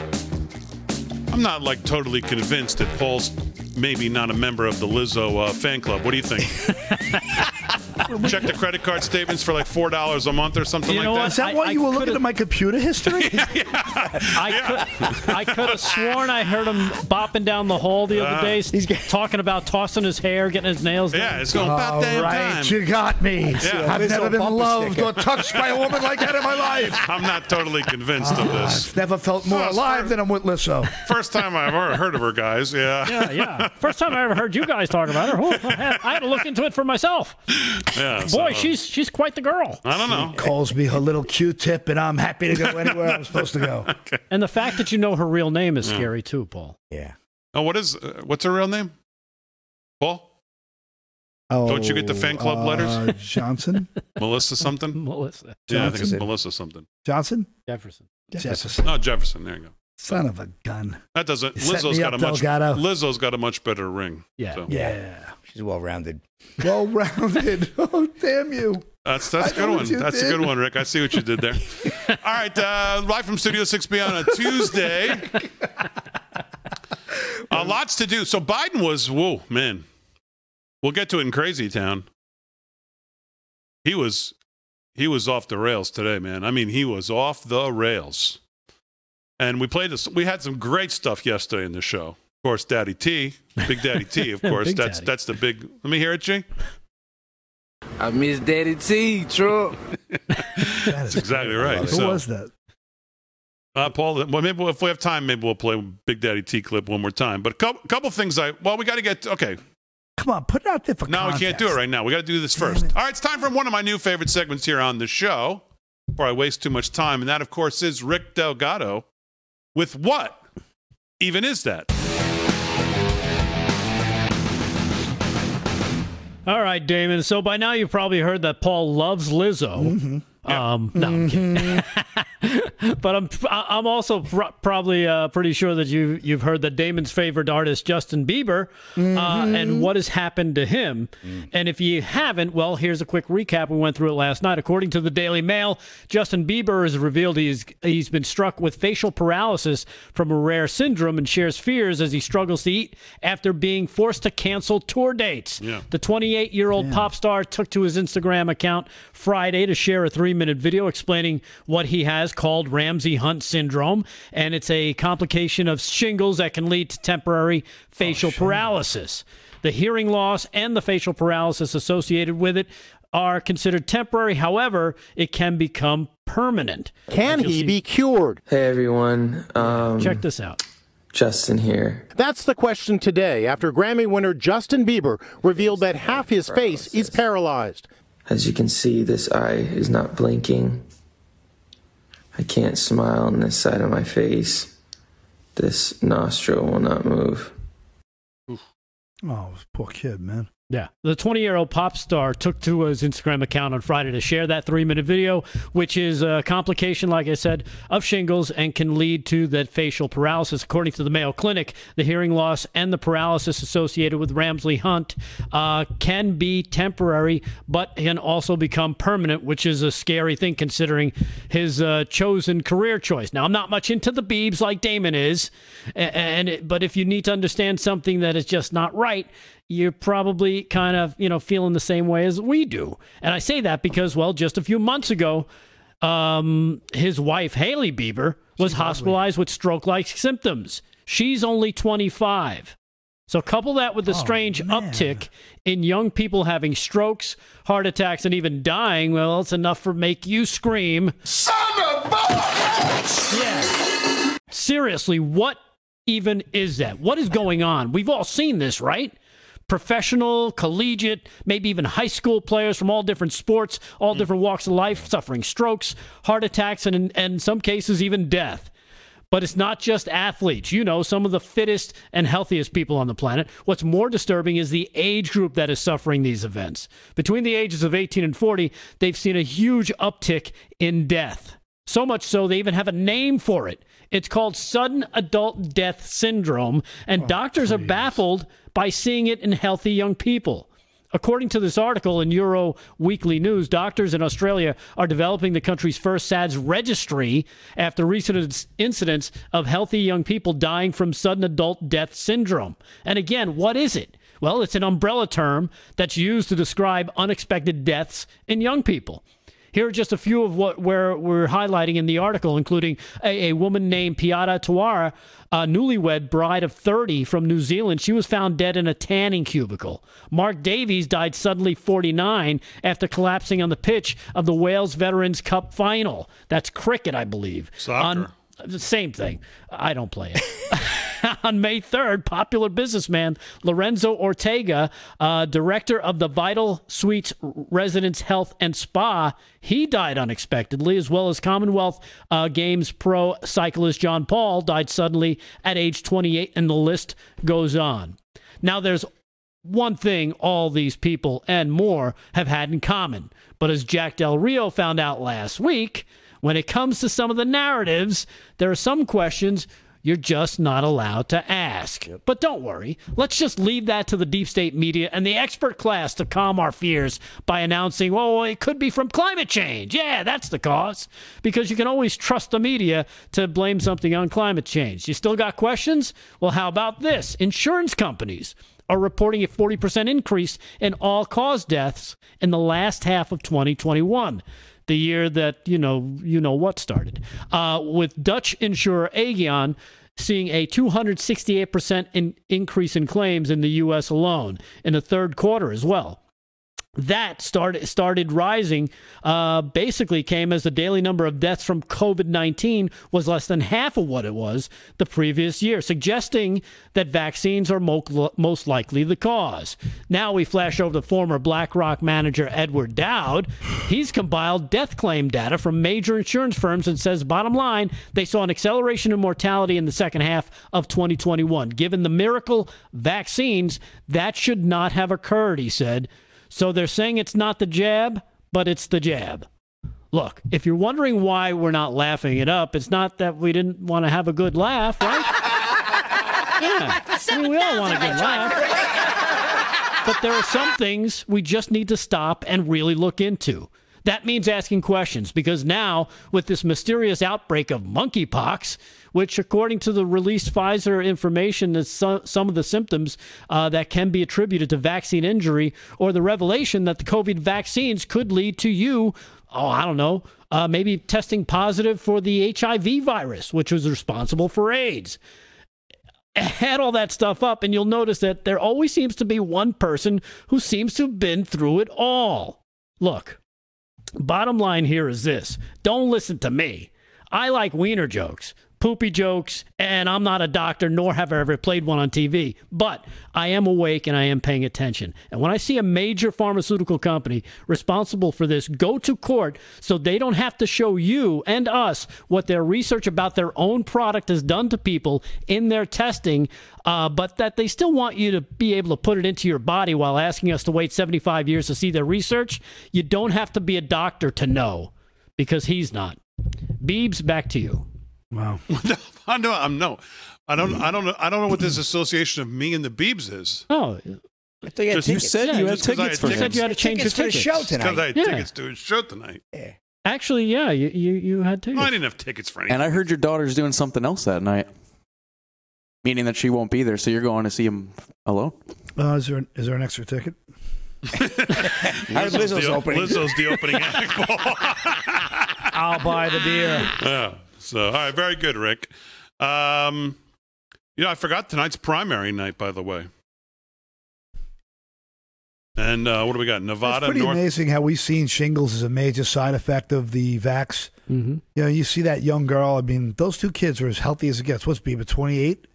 I'm not like totally convinced that Paul's maybe not a member of the Lizzo uh, fan club. What do you think? Check the credit card statements for like four dollars a month or something You like know that. what? Is that I- why I you were looking at my computer history? I could, I could have sworn I heard him bopping down the hall the other Uh, day, talking about tossing his hair, getting his nails done. Yeah, it's going All about damn right, time. you got me. Yeah. I've never been loved sticker. or touched by a woman like that in my life. I'm not totally convinced of this. I've never felt more it's alive fair. than I'm with Lizzo. First time I've ever heard of her, guys. Yeah. Yeah, yeah. First time I ever heard you guys talk about her. I had to look into it for myself. Yeah. Boy, so- she's she's quite the girl. I don't know. Calls me her little Q-tip, and I'm happy to go anywhere I'm supposed to go. And the fact that you know her real name is scary too, Paul. Yeah. Oh, what is? Uh, what's her real name? Paul? Oh, Don't you get the fan club uh, letters? Johnson? Melissa something? Melissa Yeah, I think it's Melissa something. Johnson? Jefferson. Jefferson. No, Jefferson. There you go. Son of a gun. That doesn't. You set Lizzo's me got a up, much. Delgado. Lizzo's got a much better ring. Yeah. So. Yeah. She's well rounded. Well rounded. Oh, damn you. That's that's a I know good one. you That's a good one, Rick. I see what you did there. All right, uh, live from Studio 6B on a Tuesday. uh, lots to do. So Biden was, whoa, man. We'll get to it in Crazy Town. He was, he was off the rails today, man. I mean, he was off the rails. And we played this. We had some great stuff yesterday in the show. Of course, Daddy T, Big Daddy T. Of course, that's Daddy. that's the big. Let me hear it, G. I miss Daddy T, Trump. That is Exactly right. Who So- was that? Uh, Paul, well, maybe if we have time, maybe we'll play Big Daddy T clip one more time. But a couple, couple things I, well, we got to get, okay. Come on, put it out there for No, we can't do it right now. We got to do this first. it. All right, it's time for one of my new favorite segments here on the show before I waste too much time. And that, of course, is Rick Delgado with what even is that? All right, Damon. So by now you've probably heard that Paul loves Lizzo. Mm-hmm. Um, no, I'm kidding. but I'm I'm also pr- probably uh, pretty sure that you you've heard that Damon's favorite artist Justin Bieber uh, and what has happened to him. And if you haven't, well, here's a quick recap. We went through it last night. According to the Daily Mail, Justin Bieber has revealed he's he's been struck with facial paralysis from a rare syndrome and shares fears as he struggles to eat after being forced to cancel tour dates. Yeah. The 28 year old pop star took to his Instagram account Friday to share a three minute video explaining what he has called Ramsay Hunt syndrome. And it's a complication of shingles that can lead to temporary facial paralysis. The hearing loss and the facial paralysis associated with it are considered temporary. However, it can become permanent. Can he see- be cured? Hey everyone, um, Check this out. Justin here. That's the question today after Grammy winner Justin Bieber revealed that half his face is paralyzed. As you can see, this eye is not blinking. I can't smile on this side of my face. This nostril will not move. Oh, poor kid, man. Yeah. The 20 year old pop star took to his Instagram account on Friday to share that three minute video, which is a complication, like I said, of shingles and can lead to that facial paralysis. According to the Mayo Clinic, the hearing loss and the paralysis associated with Ramsay Hunt uh, can be temporary, but can also become permanent, which is a scary thing considering his uh, chosen career choice. Now, I'm not much into the Beebs like Damon is, a- and it, but if you need to understand something that is just not right, you're probably kind of, you know, feeling the same way as we do. And I say that because, well, just a few months ago, um, his wife, Hailey Bieber, was hospitalized with stroke like symptoms. She's only 25. So couple that with the strange man. uptick in young people having strokes, heart attacks, and even dying. Well, it's enough for make you scream. Yeah. Seriously, what even is that? What is going on? We've all seen this, right? Professional, collegiate, maybe even high school players from all different sports, all mm. different walks of life, suffering strokes, heart attacks, and, and in some cases, even death. But it's not just athletes. You know, some of the fittest and healthiest people on the planet. What's more disturbing is the age group that is suffering these events. Between the ages of 18 and 40, they've seen a huge uptick in death. So much so, they even have a name for it. It's called sudden adult death syndrome, and oh, doctors are baffled by seeing it in healthy young people. According to this article in Euro Weekly News, doctors in Australia are developing the country's first SADS registry after recent incidents of healthy young people dying from sudden adult death syndrome. And again, what is it? Well, it's an umbrella term that's used to describe unexpected deaths in young people. Here are just a few of what we're, we're highlighting in the article, including a, a woman named Piata Tuara, a newlywed bride of 30 from New Zealand. She was found dead in a tanning cubicle. Mark Davies died suddenly 49 after collapsing on the pitch of the Wales Veterans Cup final. That's cricket, I believe. Soccer. On- the same thing. I don't play it. On May 3rd, popular businessman Lorenzo Ortega, uh, director of the Vital Suites Residence Health and Spa, he died unexpectedly, as well as Commonwealth uh, Games pro cyclist John Paul died suddenly at age 28, and the list goes on. Now, there's one thing all these people and more have had in common. But as Jack Del Rio found out last week, when it comes to some of the narratives, there are some questions you're just not allowed to ask. But don't worry, let's just leave that to the deep state media and the expert class to calm our fears by announcing, oh, it could be from climate change. Yeah, that's the cause. Because you can always trust the media to blame something on climate change. You still got questions? Well, how about this? Insurance companies are reporting a 40% increase in all cause deaths in the last half of 2021 the year that you know you know what started. Uh, with dutch insurer aegon seeing a 268% in, increase in claims in the us alone in the third quarter as well that started started rising. Uh, basically, came as the daily number of deaths from COVID nineteen was less than half of what it was the previous year, suggesting that vaccines are mo- most likely the cause. Now we flash over to former BlackRock manager Edward Dowd. He's compiled death claim data from major insurance firms and says, bottom line, they saw an acceleration in mortality in the second half of 2021. Given the miracle vaccines, that should not have occurred, he said. So they're saying it's not the jab, but it's the jab. look, if you're wondering why we're not laughing it up, it's not that we didn't want to have a good laugh, right? yeah. I mean, we all want a good laugh. But there are some things we just need to stop and really look into. That means asking questions because now, with this mysterious outbreak of monkeypox, which, according to the released Pfizer information, is some, some of the symptoms uh, that can be attributed to vaccine injury, or the revelation that the COVID vaccines could lead to you, oh, I don't know, uh, maybe testing positive for the HIV virus, which was responsible for AIDS add all that stuff up, and you'll notice that there always seems to be one person who seems to have been through it all. Look, bottom line here is this don't listen to me. I like wiener jokes poopy jokes, and I'm not a doctor, nor have I ever played one on TV. But I am awake and I am paying attention. And when I see a major pharmaceutical company responsible for this go to court so they don't have to show you and us what their research about their own product has done to people in their testing, uh, but that they still want you to be able to put it into your body while asking us to wait 75 years to see their research, you don't have to be a doctor to know because he's not. Beebs, back to you. Wow. I know. I'm no. I don't. I don't know. I don't know what this association of me and the Beebs is. Oh, I thought you had Just- You tickets. said Yeah, you had just 'cause I tickets had for you said you had to change tickets your for the tickets. show Because I tonight. had Yeah. tickets to his show tonight. Yeah. Actually, yeah, you you, you had tickets. No, I didn't have tickets for anything. And I heard your daughter's doing something else that night, meaning that she won't be there. So you're going to see him alone. Uh, is there is there an extra ticket? How did Lizzo's the, opening? Lizzo's the opening act. I'll buy the beer. yeah. So, all right, very good, Rick. Um, you know, I forgot tonight's primary night, by the way. And uh, what do we got? Nevada. It's Nevada, pretty North. amazing how we've seen shingles as a major side effect of the vax. Mm-hmm. You know, you see that young girl. I mean, those two kids are as healthy as it gets. What's Bieber, 28?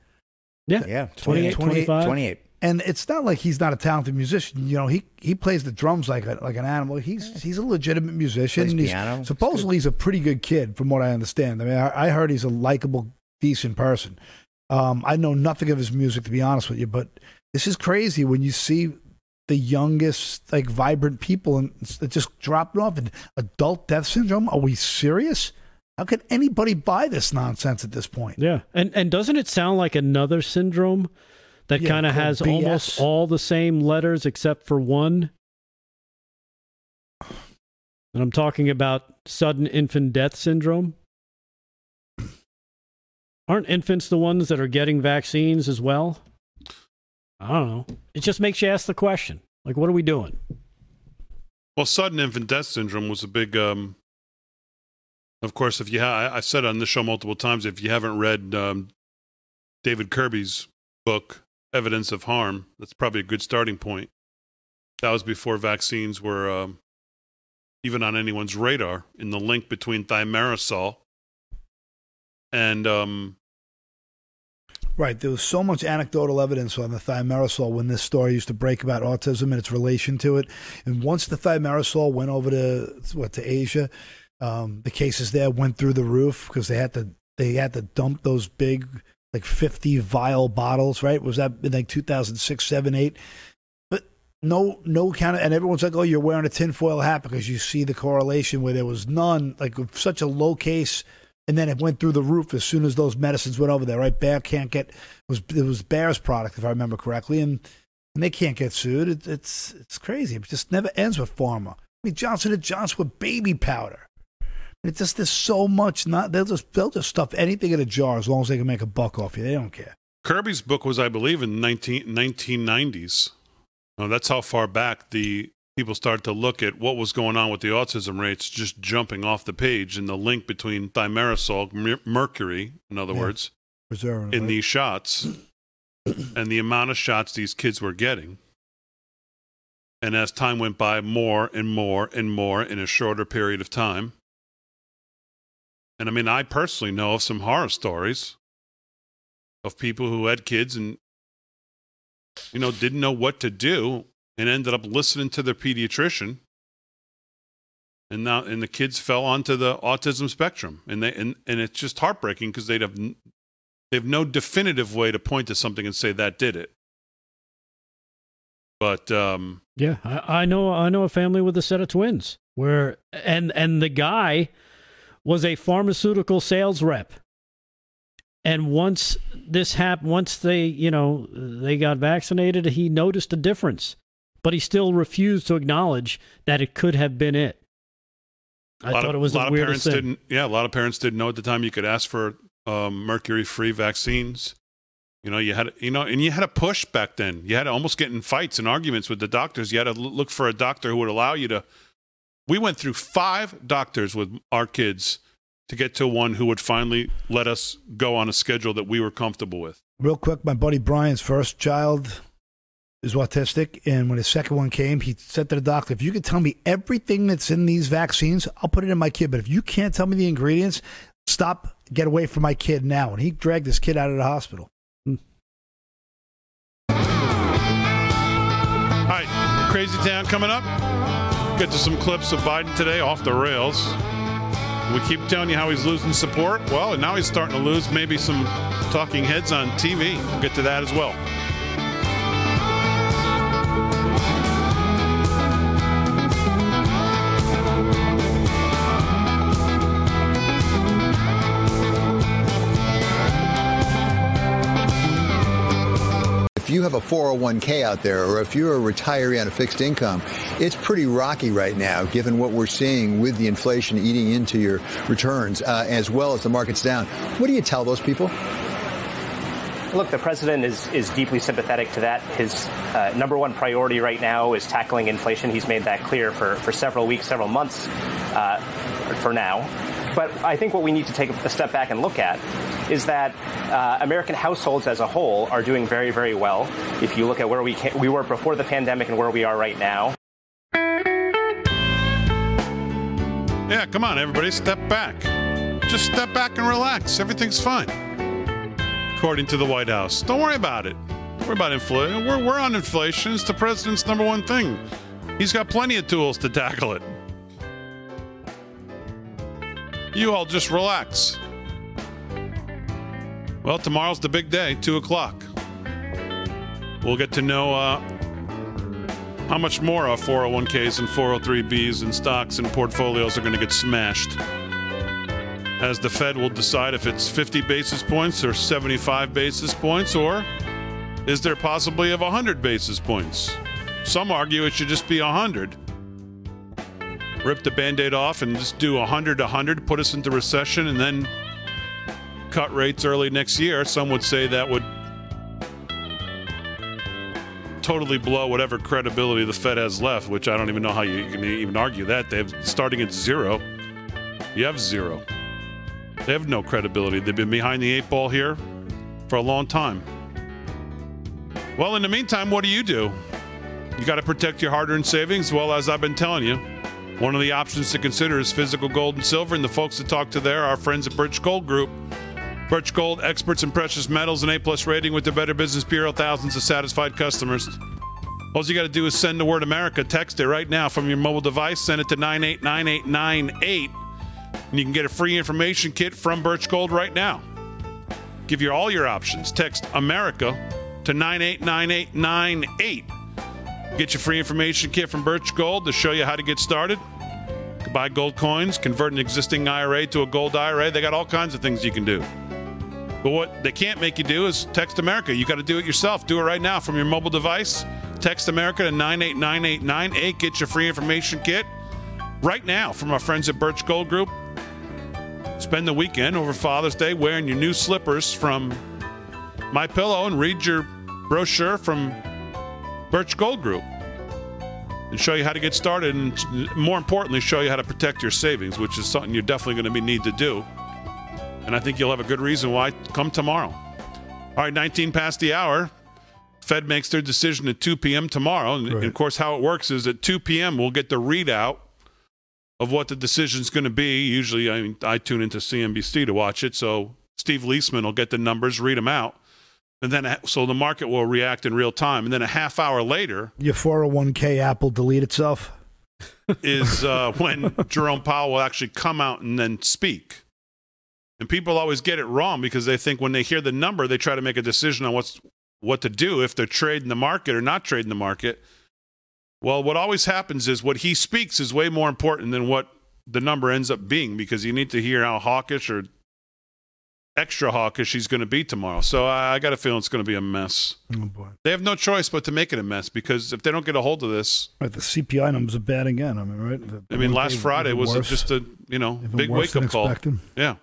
Yeah, 28, 25. 28. And it's not like he's not a talented musician. You know, he he plays the drums like a, like an animal. He's he's a legitimate musician. Plays and he's- piano. Supposedly, he's a pretty good kid, from what I understand. I mean, I, I heard he's a likable, decent person. Um, I know nothing of his music, to be honest with you, but this is crazy when you see the youngest, like, vibrant people and it's it's just dropping off. And adult death syndrome? Are we serious? How can anybody buy this nonsense at this point? Yeah, and and doesn't it sound like another syndrome that Yeah, kind of has BS. almost all the same letters except for one? And I'm talking about sudden infant death syndrome. Aren't infants the ones that are getting vaccines as well? I don't know. It just makes you ask the question. Like, what are we doing? Well, sudden infant death syndrome was a big. Um, of course, if you ha- I've said on the show multiple times, if you haven't read um, David Kirby's book, Evidence of Harm, that's probably a good starting point. That was before vaccines were um, even on anyone's radar. In the link between thimerosal and um, Right. There was so much anecdotal evidence on the thimerosal when this story used to break about autism and its relation to it. And once the thimerosal went over to what to Asia, um, the cases there went through the roof because they had to they had to dump those big like fifty vial bottles. Right? Was that in like two thousand six, seven, eight? But no, no kind of, and everyone's like, "Oh, you're wearing a tinfoil hat because you see the correlation where there was none, like such a low case." and then it went through the roof as soon as those medicines went over there. Right, Bear can't get it was it was Bayer's product if I remember correctly, and and they can't get sued. It, it's it's crazy. It just never ends with pharma. I mean Johnson Johnson with baby powder. It's just there's so much. Not they'll just they'll just stuff anything in a jar as long as they can make a buck off you. They don't care. Kirby's book was, I believe, in 19, 1990s. Uh, that's how far back the people started to look at what was going on with the autism rates just jumping off the page and the link between thimerosal, mer- mercury, in other Yeah. words, Preserving in right? these shots and the amount of shots these kids were getting. And as time went by, more and more and more in a shorter period of time. And I mean, I personally know of some horror stories of people who had kids and, you know, didn't know what to do and ended up listening to their pediatrician. And now, and the kids fell onto the autism spectrum, and they and, and it's just heartbreaking because they'd have they have no definitive way to point to something and say that did it. But um, Yeah, I, I know. I know a family with a set of twins where, and and the guy was a pharmaceutical sales rep. And once this happened, once they, you know, they got vaccinated, he noticed a difference, but he still refused to acknowledge that it could have been it. I a lot thought of, it was a lot of parents thing. didn't. Yeah, a lot of parents didn't know at the time you could ask for um, mercury-free vaccines. You know, you had you know, and you had a push back then. You had to almost get in fights and arguments with the doctors. You had to look for a doctor who would allow you to. We went through five doctors with our kids to get to one who would finally let us go on a schedule that we were comfortable with. Real quick, my buddy Brian's first child is autistic, and when his second one came, he said to the doctor, "If you could tell me everything that's in these vaccines, I'll put it in my kid. But if you can't tell me the ingredients, stop. Get away from my kid now." And he dragged his kid out of the hospital. Hmm. All right, Crazy Town coming up. Get to some clips of Biden today off the rails. We keep telling you how he's losing support. Well, and now he's starting to lose maybe some talking heads on TV. We'll get to that as well. If you have a 401k out there or if you're a retiree on a fixed income, it's pretty rocky right now given what we're seeing with the inflation eating into your returns uh, as well as the market's down. What do you tell those people? Look, the president is, is deeply sympathetic to that. His uh, number one priority right now is tackling inflation. He's made that clear for, for several weeks, several months uh, for now. But I think what we need to take a step back and look at is that uh, American households as a whole are doing very, very well. If you look at where we, ca- we were before the pandemic and where we are right now, Yeah, come on, everybody, step back. Just step back and relax. Everything's fine. According to the White House. Don't worry about it. Don't worry about inflation. We're, we're on inflation. It's the president's number one thing. He's got plenty of tools to tackle it. You all just relax. Well, tomorrow's the big day, 2 o'clock. We'll get to know uh, how much more our 401ks and 403bs and stocks and portfolios are going to get smashed. As the Fed will decide if it's 50 basis points or 75 basis points, or is there possibly of 100 basis points? Some argue it should just be 100. Rip the band aid off and just do 100 100, put us into recession, and then cut rates early next year. Some would say that would totally blow whatever credibility the Fed has left, which I don't even know how you can even argue that. They've starting at zero. You have zero. They have no credibility. They've been behind the eight ball here for a long time. Well, in the meantime, what do you do? You got to protect your hard earned savings. Well, as I've been telling you, one of the options to consider is physical gold and silver. And the folks that talk to there are friends at Birch Gold Group. Birch Gold, experts in precious metals, and A plus rating with the Better Business Bureau, thousands of satisfied customers. All you got to do is send the word America. Text it right now from your mobile device. Send it to 989898. And you can get a free information kit from Birch Gold right now. Give you all your options. Text America to 989898. Get your free information kit from Birch Gold to show you how to get started. Buy gold coins, convert an existing IRA to a gold IRA. They got all kinds of things you can do. But what they can't make you do is text America. You got to do it yourself. Do it right now from your mobile device. Text America to 989898. Get your free information kit right now from our friends at Birch Gold Group. Spend the weekend over Father's Day wearing your new slippers from My Pillow and read your brochure from Birch Gold Group and show you how to get started and more importantly show you how to protect your savings, which is something you're definitely going to be need to do. And I think you'll have a good reason why come tomorrow. All right, 19 past the hour. Fed makes their decision at 2 p.m. tomorrow. And, and of course, how it works is at 2 p.m. we'll get the readout of what the decision's going to be. Usually, I, mean, I tune into CNBC to watch it, so Steve Liesman will get the numbers, read them out, and then so the market will react in real time. And then a half hour later Your 401k app will delete itself. is uh, when Jerome Powell will actually come out and then speak. And people always get it wrong because they think when they hear the number, they try to make a decision on what's what to do if they're trading the market or not trading the market. Well, what always happens is what he speaks is way more important than what the number ends up being because you need to hear how hawkish or extra hawkish he's going to be tomorrow. So I, I got a feeling it's going to be a mess. Oh boy. They have no choice but to make it a mess because if they don't get a hold of this, Right, the CPI numbers are bad again. I mean, right? The- I mean, last Friday was worse. just a you know big wake up call. Yeah.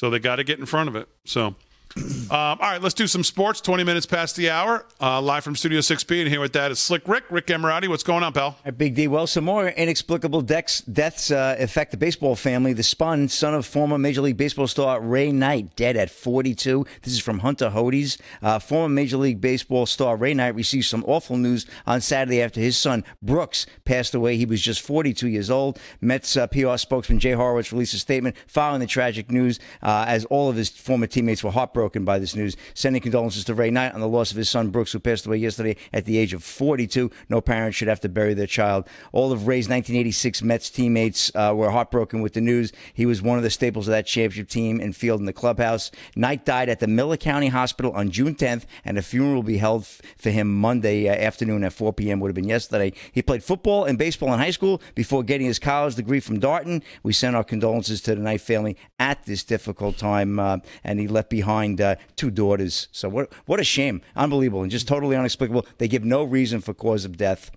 So they got to get in front of it. So, um, all right, let's do some sports. 20 minutes past the hour. Uh, live from Studio 6B. And here with that is Slick Rick. Rick Emirati. What's going on, pal? Right, Big D. Well, some more inexplicable deaths, deaths uh, affect the baseball family. The Spun, son of former Major League Baseball star Ray Knight, dead at 42. This is from Hunter Hodes. Uh, former Major League Baseball star Ray Knight received some awful news on Saturday after his son Brooks passed away. He was just 42 years old. Mets uh, PR spokesman Jay Horowitz released a statement following the tragic news, uh, as all of his former teammates were heartbroken by this news, sending condolences to Ray Knight on the loss of his son Brooks, who passed away yesterday at the age of 42. No parent should have to bury their child. All of Ray's 1986 Mets teammates uh, were heartbroken with the news. He was one of the staples of that championship team and field in the clubhouse. Knight died at the Miller County Hospital on June 10th, and a funeral will be held f- for him Monday uh, afternoon at 4 p.m. Would have been yesterday. He played football and baseball in high school before getting his college degree from Darton. We send our condolences to the Knight family at this difficult time, uh, and he left behind uh, two daughters. So what what a shame, unbelievable, and just totally inexplicable. They give no reason for cause of death.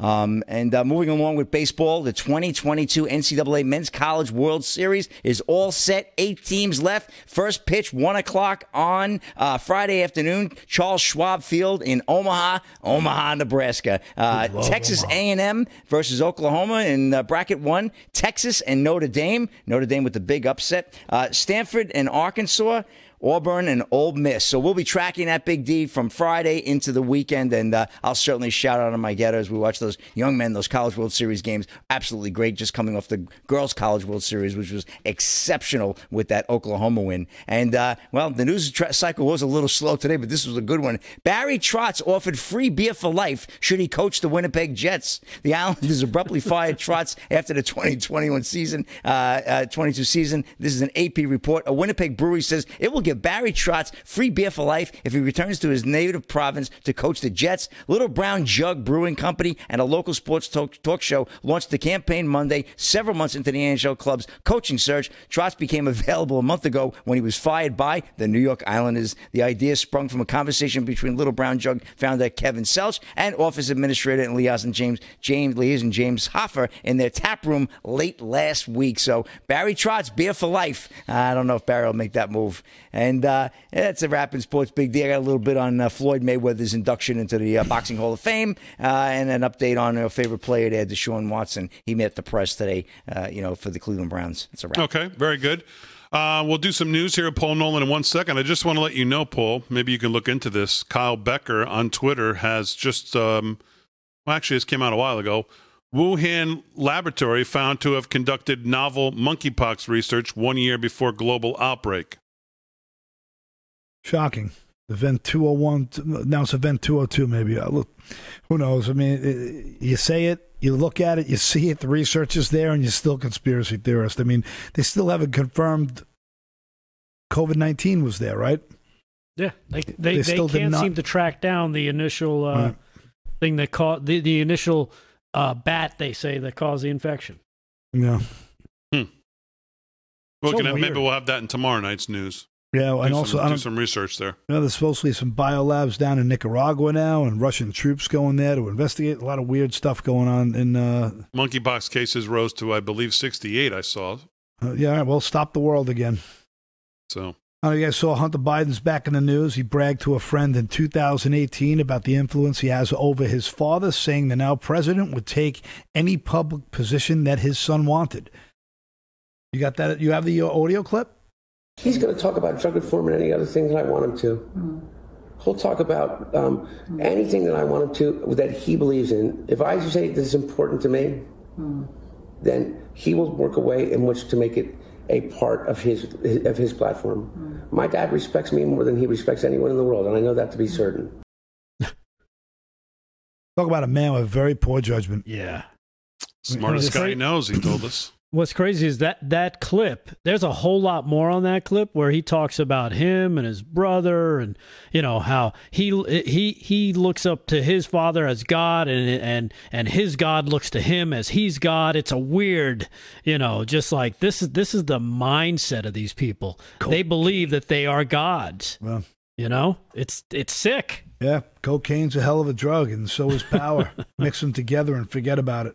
Um, and uh, moving along with baseball, the 2022 NCAA Men's College World Series is all set. Eight teams left. First pitch, 1 o'clock on uh, Friday afternoon. Charles Schwab Field in Omaha, Omaha, Nebraska. Uh, Texas A&M versus Oklahoma in uh, bracket one. Texas and Notre Dame. Notre Dame with the big upset. Uh, Stanford and Arkansas. Auburn and Ole Miss. So we'll be tracking that Big D from Friday into the weekend, and uh, I'll certainly shout out on my GETTR as we watch those young men, those College World Series games. Absolutely great, just coming off the Girls College World Series, which was exceptional with that Oklahoma win. And uh, well, the news tra- cycle was a little slow today, but this was a good one. Barry Trotz offered free beer for life should he coach the Winnipeg Jets. The Islanders abruptly fired Trotz after the 2021 season, uh, uh, 22 season. This is an AP report. A Winnipeg brewery says it will Barry Trotz free beer for life if he returns to his native province to coach the Jets. Little Brown Jug Brewing Company and a local sports talk, talk show launched the campaign Monday, several months into the NHL club's coaching search. Trotz became available a month ago when he was fired by the New York Islanders. The idea sprung from a conversation between Little Brown Jug founder Kevin Selch and office administrator and liaison James James liaison James Hoffer in their tap room late last week. So Barry Trotz, beer for life. I don't know if Barry will make that move. And uh, that's a wrap in sports big D. I got a little bit on uh, Floyd Mayweather's induction into the uh, Boxing Hall of Fame uh, and an update on our favorite player there, Deshaun Watson. He met the press today, uh, you know, for the Cleveland Browns. It's a wrap. Okay, very good. Uh, we'll do some news here Paul Nolan in one second. I just want to let you know, Paul, maybe you can look into this. Kyle Becker on Twitter has just, um, well, actually, this came out a while ago. Wuhan Laboratory found to have conducted novel monkeypox research one year before global outbreak. Shocking. The Event 201, now it's event 202, maybe. Uh, look, who knows? I mean, it, you say it, you look at it, you see it, the research is there, and you're still conspiracy theorist. I mean, they still haven't confirmed COVID 19 was there, right? Yeah, they they, They they, still can't not- seem to track down the initial uh, Right. thing that caused the, the initial uh, bat. They say that caused the infection. Yeah. We're So gonna, maybe we'll have that in tomorrow night's news. Yeah, Do and some, also, I do some research there. you know, there's supposed to be some biolabs down in Nicaragua now, and Russian troops going there to investigate. A lot of weird stuff going on in. Uh, Monkeypox cases rose to, I believe, 68. I saw. uh, yeah, right, well, stop the world again. So I don't know if you guys saw Hunter Biden's back in the news. He bragged to a friend in 2018 about the influence he has over his father, saying the now president would take any public position that his son wanted. You got that? You have the uh, audio clip? He's going to talk about drug reform and any other thing that I want him to. Mm. He'll talk about um, mm. anything that I want him to that he believes in. If I say this is important to me, mm. then he will work a way in which to make it a part of his of his platform. My dad respects me more than he respects anyone in the world, and I know that to be certain. Talk about a man with very poor judgment. Yeah. smartest guy he knows. He told us. What's crazy is that that clip. There's a whole lot more on that clip where he talks about him and his brother, and you know how he he he looks up to his father as God, and and and his God looks to him as he's God. It's a weird, you know, just like this is this is the mindset of these people. They believe that they are gods. Well, You know, it's it's sick. yeah, cocaine's a hell of a drug, and so is power. Mix them together and forget about it.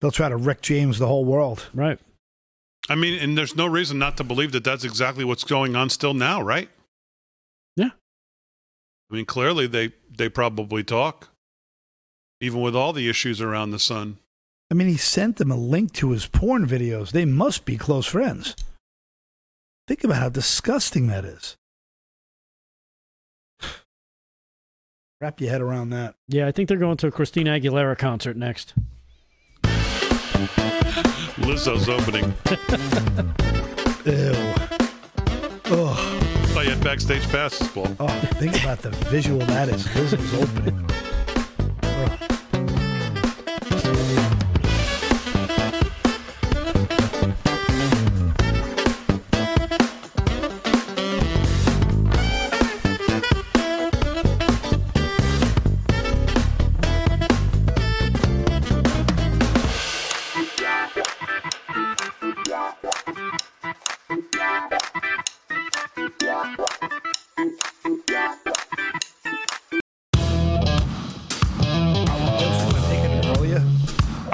They'll try to Rick James the whole world. Right. I mean, and there's no reason not to believe that that's exactly what's going on still now, right? Yeah. I mean, clearly they they probably talk, even with all the issues around the son. I mean, he sent them a link to his porn videos. They must be close friends. Think about how disgusting that is. Wrap your head around that. Yeah, I think they're going to a Christina Aguilera concert next. Lizzo's opening. Ew. Oh, thought you had backstage passes, Paul. oh, think about the visual that is. Lizzo's opening. Earlier.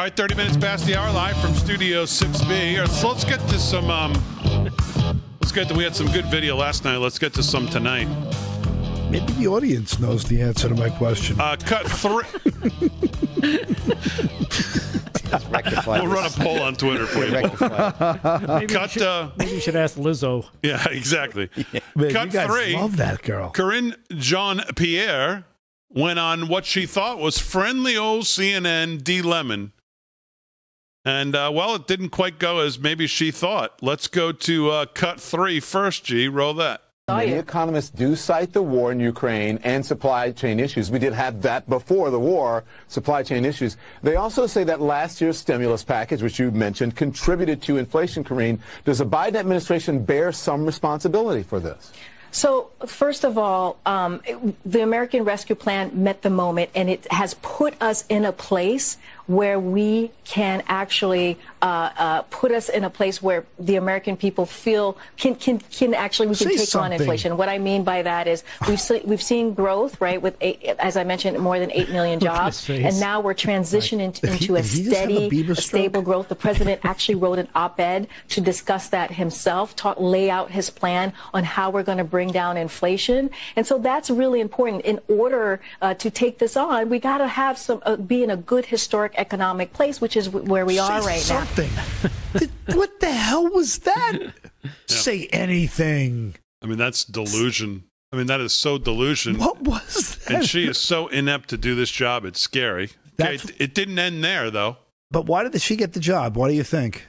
All right, 30 minutes past the hour, live from Studio 6B. All right, so let's get to some. Um, let's get to. We had some good video last night. Let's get to some tonight. Maybe the audience knows the answer to my question. Uh, cut three. Rectify We'll run a poll on Twitter for you. Maybe, Cut. you should, Uh, maybe you should ask Lizzo. yeah, exactly. Man, cut you guys three. love that girl. Karine Jean Pierre went on what she thought was friendly old CNN D Lemon. And, uh, well, it didn't quite go as maybe she thought. Let's go to uh, cut three first, G. Roll that. Many economists do cite the war in Ukraine and supply chain issues. We did have that before the war, supply chain issues. They also say that last year's stimulus package, which you mentioned, contributed to inflation, Karine. Does the Biden administration bear some responsibility for this? So, first of all, um, the American Rescue Plan met the moment, and it has put us in a place where we can actually uh, uh, put us in a place where the American people feel can can can actually we can Say take on inflation. What I mean by that is we've se- we've seen growth, right? With eight, as I mentioned, more than eight million jobs, and now we're transitioning he- into a steady, a stable growth. The president actually wrote an op-ed to discuss that himself, talk, lay out his plan on how we're going to bring down inflation, and so that's really important. In order uh, to take this on, we got to have some uh, be in a good historic economic place, which is w- where we are right now. Something. What the hell was that? Say anything. I mean, that's delusion. I mean, that is so delusion. What was that? And she is so inept to do this job. It's scary. Okay, it, it didn't end there, though. But why did she get the job? What do you think?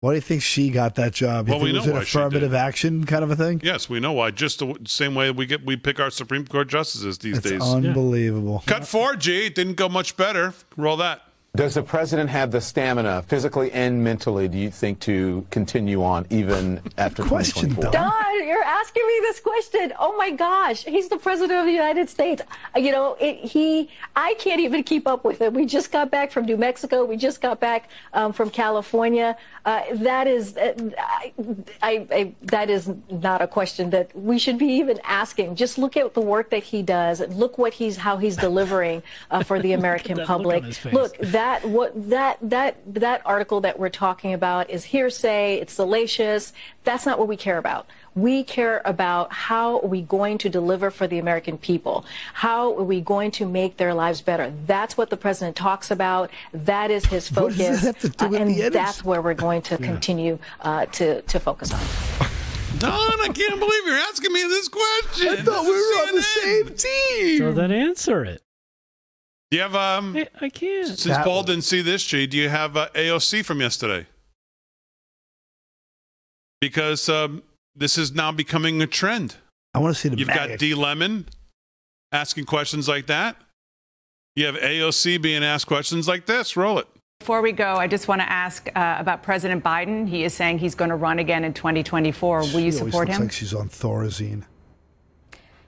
Why do you think she got that job? You Well, think we it was know an why she affirmative action kind of a thing? Yes, we know why. Just the same way we get we pick our Supreme Court justices these It's days. unbelievable. Cut four, G. Didn't go much better. Roll that. Does the president have the stamina, physically and mentally, do you think, to continue on even after Question, 2024? Don. Don, you're asking me this question. Oh my gosh, he's the president of the United States. Uh, You know, it, he, I can't even keep up with it. We just got back from New Mexico. We just got back um, from California. Uh, that is, uh, I, I, I, that is not a question that we should be even asking. Just look at the work that he does. Look what he's, how he's delivering uh, for the American look public. his. Look, that what that that that article that we're talking about is hearsay. It's salacious. That's not what we care about. We care about how are we going to deliver for the American people? How are we going to make their lives better? That's what the president talks about. That is his What does that focus, have to do uh, and the that's where we're going to continue uh, to to focus on. Don, I can't believe you're asking me this question. I thought we were on the CNN. same team. So then answer it. Do you have um? I, I can't. Since That- Paul didn't see this, G, do you have uh, AOC from yesterday? Because um, this is now becoming a trend. I want to see the You've MAGA. got D Lemon asking questions like that. You have AOC being asked questions like this. Roll it. Before we go, I just want to ask uh, about President Biden. He is saying he's going to run again in 2024. Will you She always support looks him? like she's on Thorazine.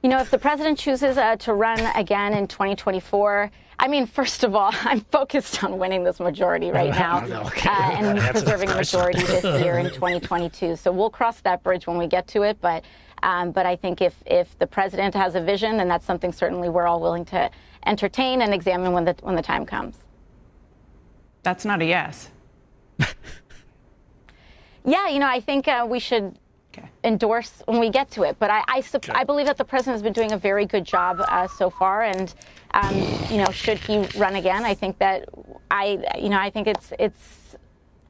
You know, if the president chooses uh, to run again in 2024, I mean, first of all, I'm focused on winning this majority right now Okay. uh, and That's preserving a majority this year in 2022. So we'll cross that bridge when we get to it. But um, but I think if if the president has a vision, then that's something certainly we're all willing to entertain and examine when the when the time comes. That's not a yes. Yeah, you know, I think uh, we should endorse when we get to it. But I, I, sup- I believe that the president has been doing a very good job uh, so far. And, um, you know, should he run again, I think that I, you know, I think it's, it's,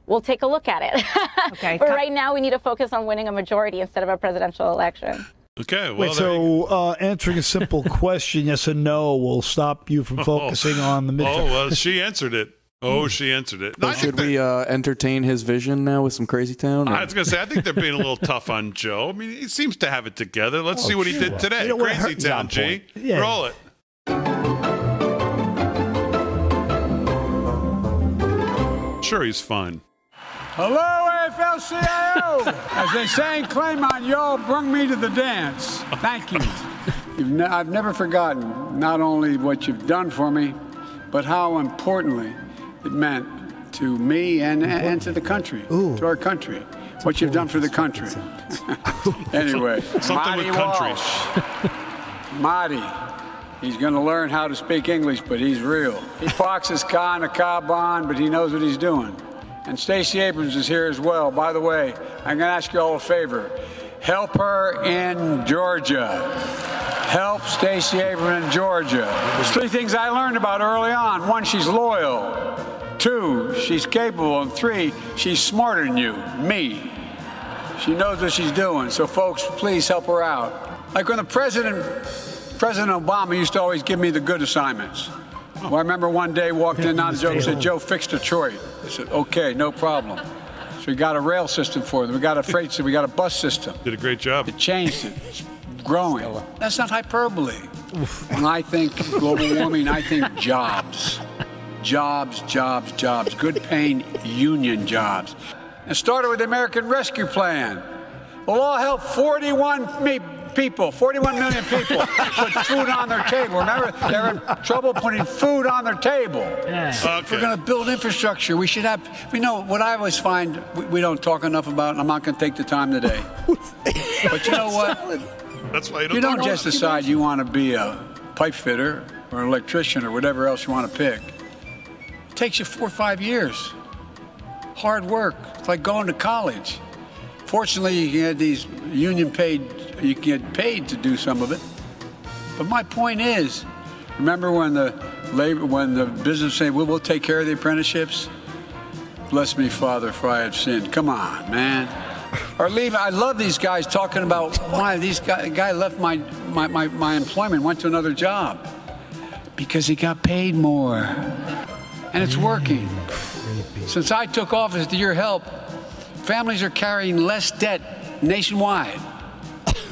we'll take a look at it. Okay. but right now we need to focus on winning a majority instead of a presidential election. Okay, well, Wait, so uh, answering a simple question, yes or no, will stop you from focusing on the midterm. Oh, well, she answered it. Oh, she answered it. So should we uh, entertain his vision now with some Crazy Town? or- I was going to say, I think they're being a little tough on Joe. I mean, he seems to have it together. Let's Oh, see what he did today. You know? Crazy Town, G. Yeah. Roll it. Sure, he's fun. Hello, AFL-CIO! As they say in Claymont, y'all brung me to the dance. Thank you. You've ne- I've never forgotten not only what you've done for me, but how importantly it meant to me and, and to the country, to our country. What you've done for the country. anyway, Something Marty with country. Walsh. Marty. He's going to learn how to speak English, but he's real. He foxes his car in a car barn, but he knows what he's doing. And Stacey Abrams is here as well. By the way, I'm going to ask you all a favor. Help her in Georgia. Help Stacey Abrams in Georgia. There's three things I learned about early on. One, she's loyal. Two, she's capable. And three, she's smarter than you, me. She knows what she's doing. So, folks, please help her out. Like when the president, President Obama used to always give me the good assignments. Well, I remember one day walked in on Joe and said, Joe, fix Detroit. I said, okay, no problem. So we got a rail system for them. We got a freight system. We got a bus system. Did a great job. It changed it. It's growing. That's not hyperbole. When I think global warming, I think jobs. Jobs, jobs, jobs. Good paying union jobs. And started with the American Rescue Plan. We'll all help 41 me- people, 41 million people put food on their table. Remember, they're in trouble putting food on their table. If we're going to build infrastructure, we should have, we know what I always find we, we don't talk enough about, and I'm not going to take the time today. but you know what? That's why you don't, You don't just decide you want to be a pipe fitter or an electrician or whatever else you want to pick. Takes you four or five years. Hard work. It's like going to college. Fortunately, you get these union paid, you can get paid to do some of it. But my point is, remember when the labor, when the business said, well, we'll take care of the apprenticeships? Bless me, Father, for I have sinned. Come on, man. Or leave. I love these guys talking about why these guy, guy left my, my, my, my employment, went to another job. Because he got paid more. And it's working. Since I took office to your help, families are carrying less debt nationwide.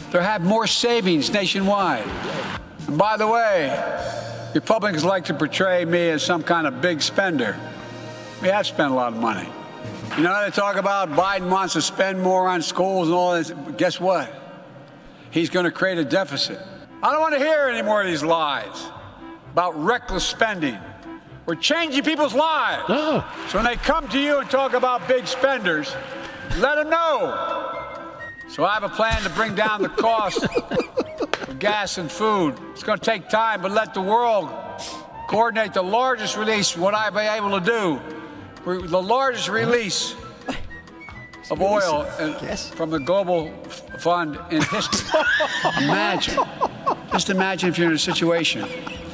They have more savings nationwide. And by the way, Republicans like to portray me as some kind of big spender. We have spent a lot of money. You know, they talk about Biden wants to spend more on schools and all this. Guess what? He's going to create a deficit. I don't want to hear any more of these lies about reckless spending. We're changing people's lives. So when they come to you and talk about big spenders, let them know. So I have a plan to bring down the cost of gas and food. It's going to take time, but let the world coordinate the largest release, what I've been able to do, We're the largest release of oil from the global fund in history. imagine, just imagine if you're in a situation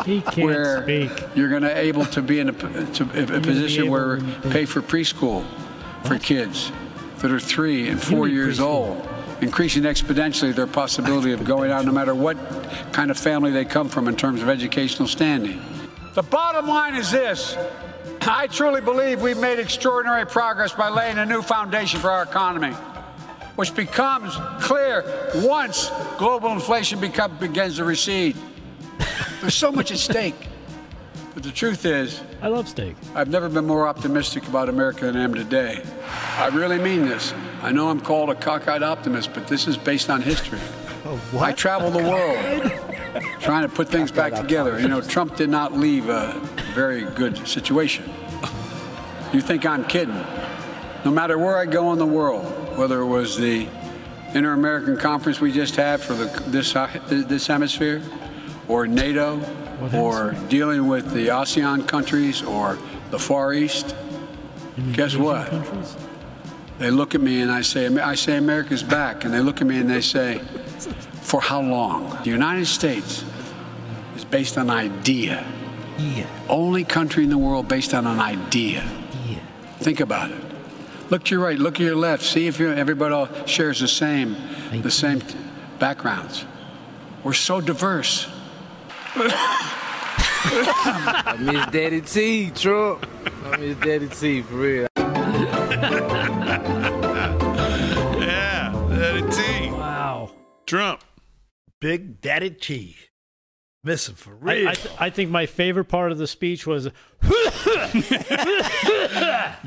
He can't where speak. you're going to able to be in a, p- to, a, a position where pay for preschool for kids that are three and four need years old, increasing exponentially their possibility of going out no matter what kind of family they come from in terms of educational standing. The bottom line is this. I truly believe we've made extraordinary progress by laying a new foundation for our economy, which becomes clear once global inflation become, begins to recede. There's so much at stake. But the truth is, I love steak. I've never been more optimistic about America than I am today. I really mean this. I know I'm called a cockeyed optimist, but this is based on history. Oh, I travel the world trying to put things back together. You know, Trump did not leave a very good situation. You think I'm kidding? No matter where I go in the world, whether it was the Inter-American Conference we just had for the, this, uh, this hemisphere, or NATO, or dealing with the ASEAN countries or the Far East, guess what? Countries? They look at me and I say, I say America's back, and they look at me and they say, for how long? The United States is based on idea. Yeah. Only country in the world based on an idea. Yeah. Think about it. Look to your right, look to your left. See if you everybody all shares the same, the same backgrounds. We're so diverse. I miss Daddy T, Trump. I miss Daddy T, for real. yeah, Daddy T. Wow. Trump. Big Daddy T. Missing for I, real. I, th- I think my favorite part of the speech was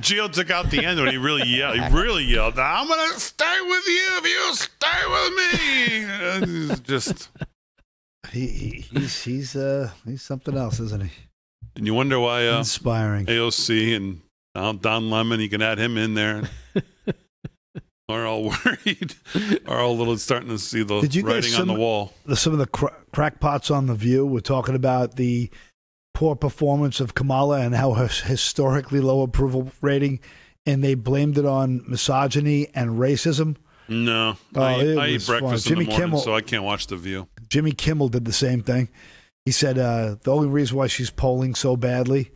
Gio took out the end when he really yelled. He really yelled. I'm gonna stay with you if you stay with me. And it's just he, he he's he's uh he's something else, isn't he? and you wonder why uh, Inspiring. AOC and Don, Don Lemon. You can add him in there. Are all worried. Are all little starting to see the Did you writing on the wall. The, some of the cra- crackpots on the View were talking about the poor performance of Kamala and how her historically low approval rating, and they blamed it on misogyny and racism. No, Oh, I, I eat was fun. breakfast Jimmy the morning, Kimmel- so I can't watch the View. Jimmy Kimmel did the same thing. He said uh, the only reason why she's polling so badly,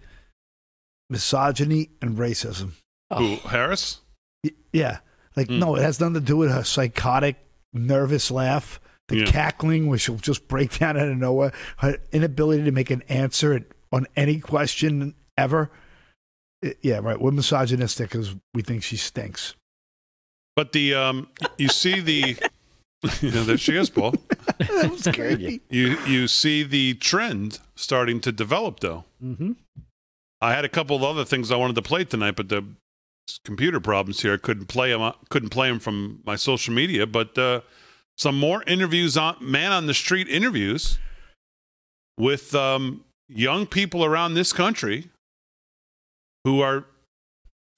misogyny and racism. Who Harris? Y- Yeah. Like, Hmm. no, it has nothing to do with her psychotic, nervous laugh, the Yeah. cackling, where she'll just break down out of nowhere, her inability to make an answer on any question ever. I- yeah, right. We're misogynistic because we think she stinks. But the um, you see the yeah, there she is, Paul. that was creepy. You you see the trend starting to develop, though. Mm-hmm. I had a couple of other things I wanted to play tonight, but the computer problems here I couldn't play them. Couldn't play them from my social media. But uh, some more interviews on man on the street interviews with um, young people around this country who are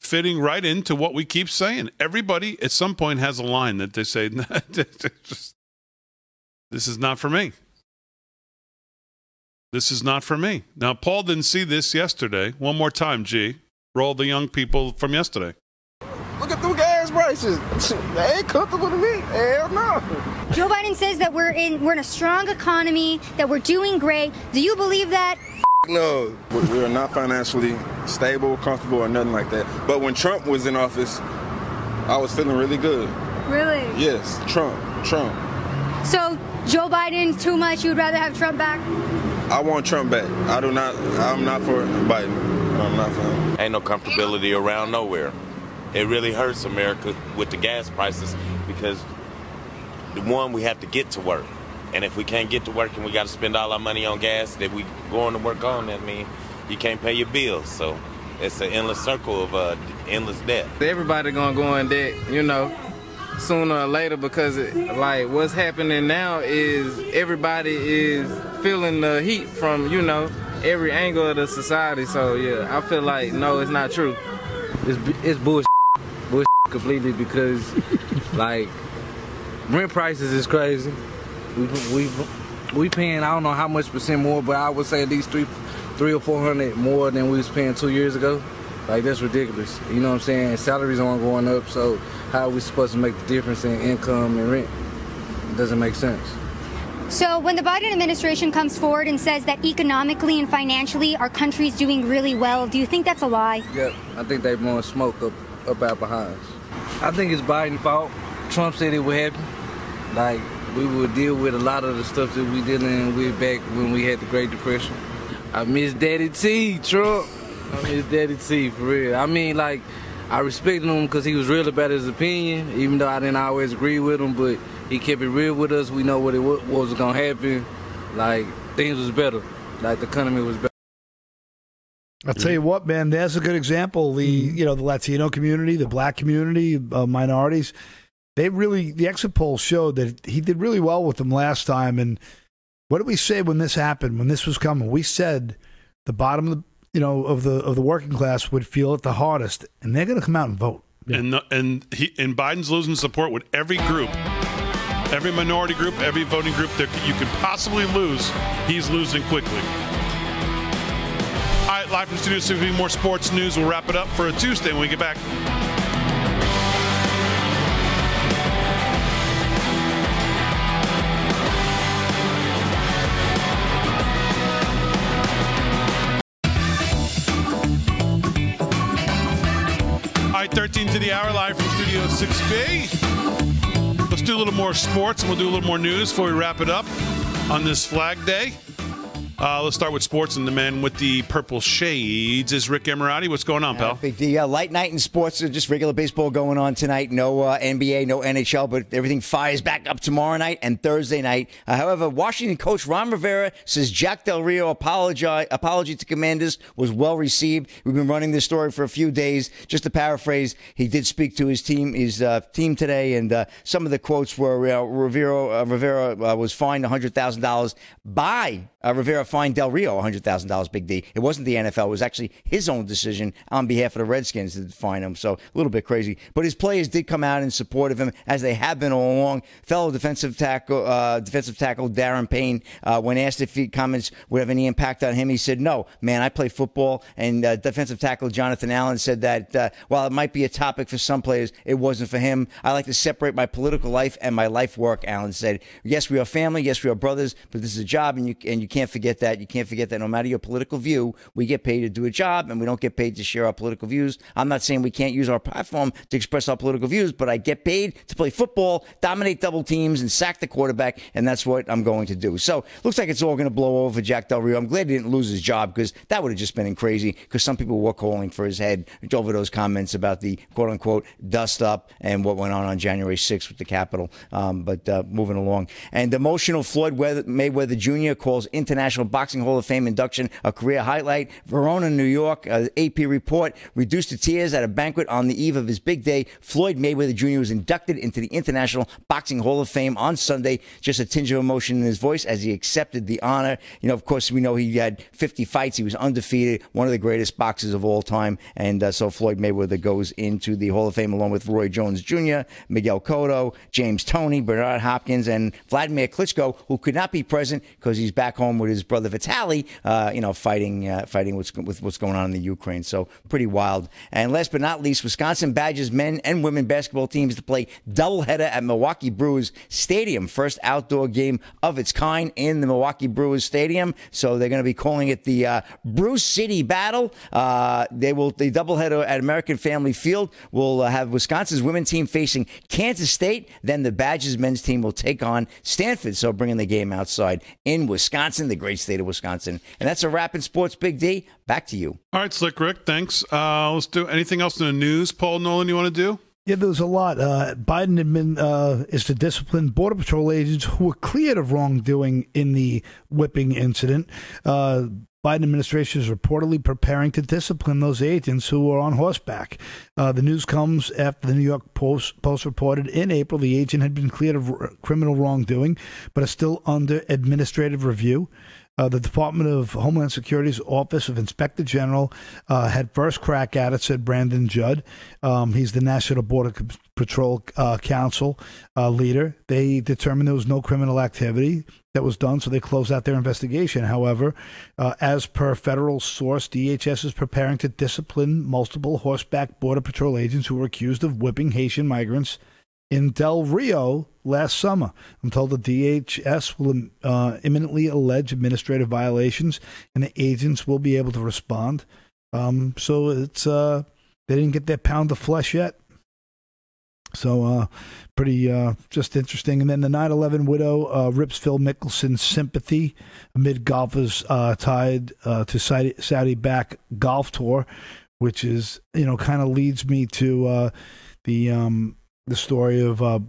fitting right into what we keep saying. Everybody at some point has a line that they say, "This is not for me." This is not for me. Now, Paul didn't see this yesterday. One more time, G. Roll the young people from yesterday. Look at them gas prices. They ain't comfortable to me. Hell no. Joe Biden says that we're in we're in a strong economy, that we're doing great. Do you believe that? No, we we are not financially stable, comfortable, or nothing like that. But when Trump was in office, I was feeling really good. Really? Yes, Trump, Trump. So Joe Biden's too much. You'd rather have Trump back? I want Trump back. I do not. I'm not for Biden. I'm not for him. Ain't no comfortability around nowhere. It really hurts America with the gas prices because the one we have to get to work, and if we can't get to work and we got to spend all our money on gas that we going to work on, that mean you can't pay your bills. So it's an endless circle of uh, endless debt. Everybody gonna go in debt, you know, sooner or later because it, like what's happening now is everybody is feeling the heat from you know every angle of the society. So yeah, I feel like no, it's not true. It's it's bullshit, bullshit completely because like rent prices is crazy. We we we paying I don't know how much percent more, but I would say at least three three or four hundred more than we was paying two years ago. Like that's ridiculous. You know what I'm saying? Salaries aren't going up, so how are we supposed to make the difference in income and rent? It doesn't make sense. So when the Biden administration comes forward and says that economically and financially our country's doing really well, do you think that's a lie? Yep, I think they blowing smoke up up our behinds. I think it's Biden's fault. Trump said it would happen. Like we would deal with a lot of the stuff that we dealing with back when we had the Great Depression. I miss Daddy T, Trump. I miss Daddy T for real. I mean, like I respected him because he was real about his opinion, even though I didn't always agree with him. But he kept it real with us. We know what it what was gonna happen. Like things was better. Like the economy was better. I'll tell you what, man. That's a good example. The you know the Latino community, the Black community, uh, minorities. They really the exit polls showed that he did really well with them last time. And what did we say when this happened? When this was coming, we said the bottom of the you know of the of the working class would feel it the hardest, and they're going to come out and vote. And the, and he and Biden's losing support with every group, every minority group, every voting group that you can possibly lose. He's losing quickly. All right, live from studio, so be more sports news. We'll wrap it up for a Tuesday when we get back. All right, 13 to the hour, live from Studio 6B. Do a little more sports and we'll do a little more news before we wrap it up on this Flag Day. Uh, let's start with sports and the man with the purple shades is Rick Emirati. What's going on, pal? Big. Uh, light night in sports. Uh, just regular baseball going on tonight. No uh, NBA, no NHL, but everything fires back up tomorrow night and Thursday night. Uh, however, Washington coach Ron Rivera says Jack Del Rio apology, apology to Commanders was well received. We've been running this story for a few days. Just to paraphrase, he did speak to his team, his uh, team today, and uh, some of the quotes were Rivera, Rivera was fined $100,000 by uh, Rivera fined Del Rio $100,000, Big D. It wasn't the NFL. It was actually his own decision on behalf of the Redskins to fine him. So a little bit crazy. But his players did come out in support of him, as they have been all along. Fellow defensive tackle, uh, defensive tackle Daron Payne, uh, when asked if he comments would have any impact on him, he said, no, man, I play football. And uh, defensive tackle Jonathan Allen said that uh, while it might be a topic for some players, it wasn't for him. I like to separate my political life and my life work, Allen said. Yes, we are family. Yes, we are brothers, but this is a job, and you, and you can't forget that. You can't forget that no matter your political view, we get paid to do a job and we don't get paid to share our political views. I'm not saying we can't use our platform to express our political views, but I get paid to play football, dominate double teams, and sack the quarterback, and that's what I'm going to do. So looks like it's all going to blow over for Jack Del Rio. I'm glad he didn't lose his job because that would have just been crazy because some people were calling for his head over those comments about the quote unquote dust up and what went on on January 6th with the Capitol. Um, but uh, moving along. And emotional Floyd Mayweather Jr. calls International Boxing Hall of Fame induction a career highlight. Verona, New York, uh, AP report reduced to tears at a banquet on the eve of his big day. Floyd Mayweather Jr. was inducted into the International Boxing Hall of Fame on Sunday. Just a tinge of emotion in his voice as he accepted the honor. You know, of course, we know he had 50 fights. He was undefeated, one of the greatest boxers of all time. And uh, so Floyd Mayweather goes into the Hall of Fame along with Roy Jones Jr., Miguel Cotto, James Toney, Bernard Hopkins, and Vladimir Klitschko, who could not be present because he's back home with his brother Vitali, uh, you know, fighting uh, fighting what's, with what's going on in the Ukraine. So pretty wild. And last but not least, Wisconsin Badgers men and women basketball teams to play doubleheader at Milwaukee Brewers Stadium, first outdoor game of its kind in the Milwaukee Brewers Stadium. So they're going to be calling it the uh, City Battle. Uh, they will the doubleheader at American Family Field will uh, have Wisconsin's women team facing Kansas State. Then the Badgers men's team will take on Stanford. So bringing the game outside in Wisconsin, the great state of Wisconsin. And that's a wrap in sports, Big D. Back to you. All right, Slick Rick, thanks. Uh, let's do anything else in the news, Paul Nolan, you want to do? Yeah, there was a lot. Uh, Biden admin, uh, is to discipline Border Patrol agents who were cleared of wrongdoing in the whipping incident. Uh, Biden administration is reportedly preparing to discipline those agents who were on horseback. Uh, the news comes after the New York Post, Post reported in April the agent had been cleared of r- criminal wrongdoing, but is still under administrative review. Uh, the Department of Homeland Security's Office of Inspector General uh, had first crack at it, said Brandon Judd. Um, he's the National Border Patrol uh, Council uh, leader. They determined there was no criminal activity that was done, so they closed out their investigation. However, uh, as per federal source, DHS is preparing to discipline multiple horseback Border Patrol agents who were accused of whipping Haitian migrants in Del Rio last summer. I'm told the DHS will uh, imminently allege administrative violations, and the agents will be able to respond. Um, so it's uh, they didn't get their pound of flesh yet. So uh, pretty uh, just interesting. And then the 9/11 widow uh, rips Phil Mickelson's sympathy amid golfers uh, tied uh, to Saudi back golf tour, which is you know kind of leads me to uh, the um, the story of uh,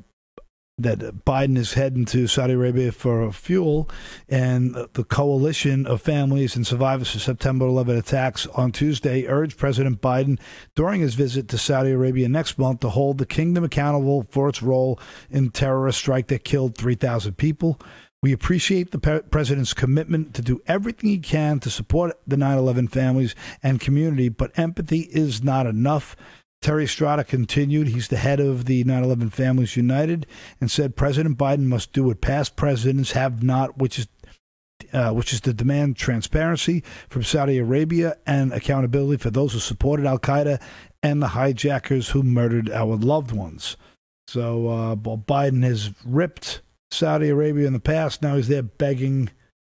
that Biden is heading to Saudi Arabia for fuel, and the coalition of families and survivors of September 11 attacks on Tuesday urged President Biden during his visit to Saudi Arabia next month to hold the kingdom accountable for its role in terrorist strike that killed 3,000 people. We appreciate the president's commitment to do everything he can to support the 9 11 families and community, but empathy is not enough. Terry Strada continued. He's the head of the 9 11 Families United and said President Biden must do what past presidents have not, which is uh, which is to demand transparency from Saudi Arabia and accountability for those who supported Al Qaeda and the hijackers who murdered our loved ones. So uh, Biden has ripped Saudi Arabia in the past. Now he's there begging.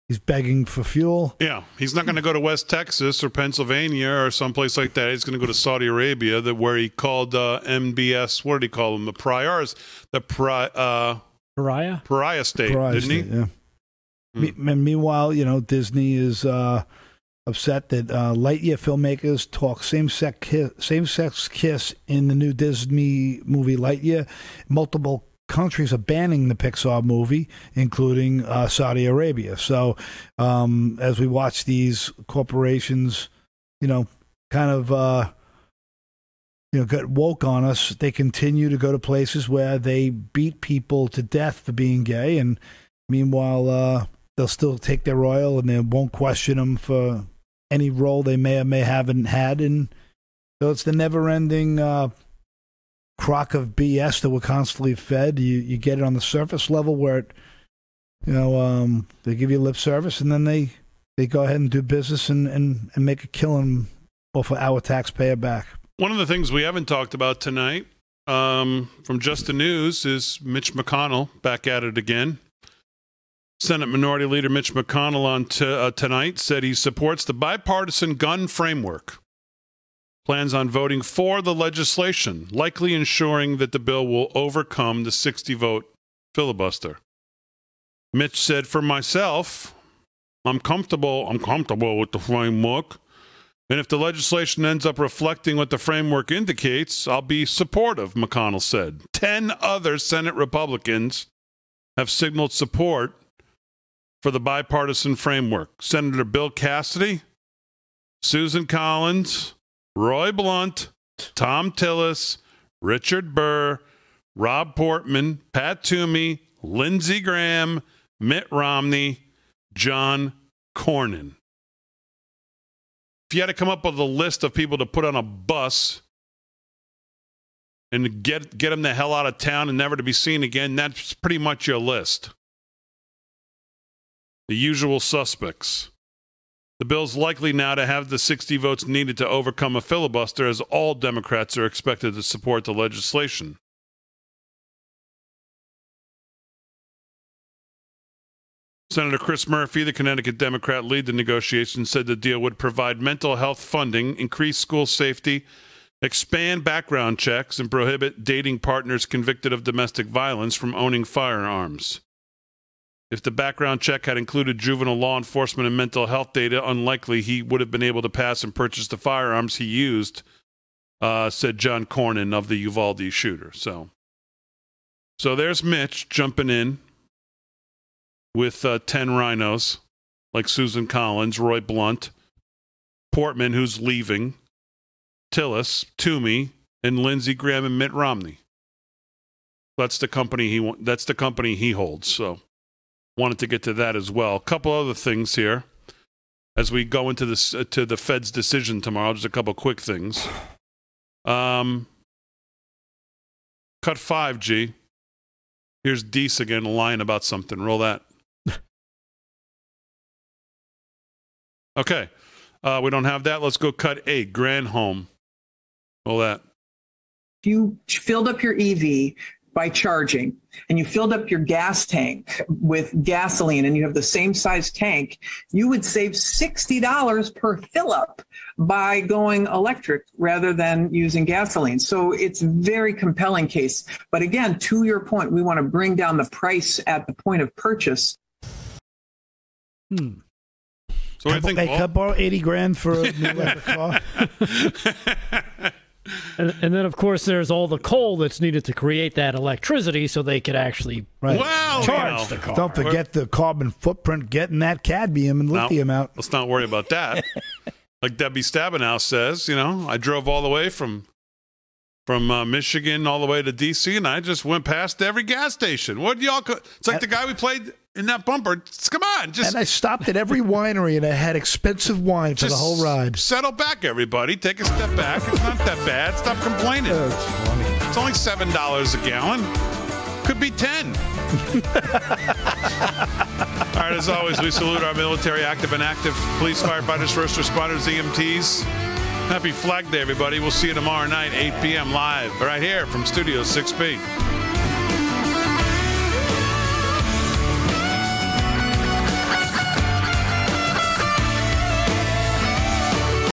He's begging for fuel. Yeah, he's not going to go to West Texas or Pennsylvania or someplace like that. He's going to go to Saudi Arabia, that where he called uh, MBS. What did he call them? The priors, the pri, uh, pariah, pariah state, Pariah didn't state, he? Yeah. Me- and meanwhile, you know, Disney is uh, upset that uh, Lightyear filmmakers talk same-sex kiss, same-sex kiss in the new Disney movie Lightyear. Multiple countries are banning the Pixar movie, including uh, Saudi Arabia. So, um, as we watch these corporations, you know, kind of. Uh, you know, get woke on us. They continue to go to places where they beat people to death for being gay, and meanwhile, uh, they'll still take their oil and they won't question them for any role they may or may haven't had. And so it's the never-ending uh, crock of BS that we're constantly fed. You you get it on the surface level where it, you know, um, they give you lip service, and then they they go ahead and do business and and, and make a killing off of our taxpayer back. One of the things we haven't talked about tonight um, from Just the News is Mitch McConnell back at it again. Senate Minority Leader Mitch McConnell on t- uh, tonight said he supports the bipartisan gun framework, plans on voting for the legislation, likely ensuring that the bill will overcome the 60 vote filibuster. Mitch said, For myself, I'm comfortable, I'm comfortable with the framework. And if the legislation ends up reflecting what the framework indicates, I'll be supportive, McConnell said. Ten other Senate Republicans have signaled support for the bipartisan framework. Senator Bill Cassidy, Susan Collins, Roy Blunt, Thom Tillis, Richard Burr, Rob Portman, Pat Toomey, Lindsey Graham, Mitt Romney, John Cornyn. If you had to come up with a list of people to put on a bus and get get them the hell out of town and never to be seen again, that's pretty much your list. The usual suspects. The bill's likely now to have the 60 votes needed to overcome a filibuster, as all Democrats are expected to support the legislation. Senator Chris Murphy, the Connecticut Democrat, lead the negotiations, said the deal would provide mental health funding, increase school safety, expand background checks, and prohibit dating partners convicted of domestic violence from owning firearms. If the background check had included juvenile law enforcement and mental health data, unlikely he would have been able to pass and purchase the firearms he used, uh, said John Cornyn of the Uvalde shooter. So, so there's Mitch jumping in with uh, 10 RINOs like Susan Collins, Roy Blunt, Portman, who's leaving, Tillis, Toomey, and Lindsey Graham and Mitt Romney. That's the company he that's the company he holds. So wanted to get to that as well. A couple other things here as we go into this uh, to the Fed's decision tomorrow. Just a couple quick things. Um, cut five, G. Here's Deese again lying about something. Roll that. okay. Uh, we don't have that. Let's go cut eight. home. Roll that. You filled up your EV by charging and you filled up your gas tank with gasoline and you have the same size tank, you would save $60 per fill up by going electric rather than using gasoline. So it's a very compelling case. But again, to your point, we want to bring down the price at the point of purchase. Hmm. So what do you think, Hey, Paul? can borrow eighty grand for a new electric car? And, and then, of course, there's all the coal that's needed to create that electricity so they could actually Right. Well, charge you know, the car. Don't forget the carbon footprint getting that cadmium and No, lithium out. Let's not worry about that. like Debbie Stabenow says, you know, I drove all the way from from uh, Michigan all the way to DC, and I just went past every gas station. What y'all? Co- it's like the guy we played in that bumper. Come on, just and I stopped at every winery and I had expensive wine for the whole ride. settle back, everybody. Take a step back. It's not that bad. Stop complaining. It's only seven dollars a gallon. Could be ten. All right, as always, we salute our military, active and active police, firefighters, first responders, EMTs. Happy Flag Day, everybody. We'll see you tomorrow night, 8 p.m. live, right here from Studio 6B.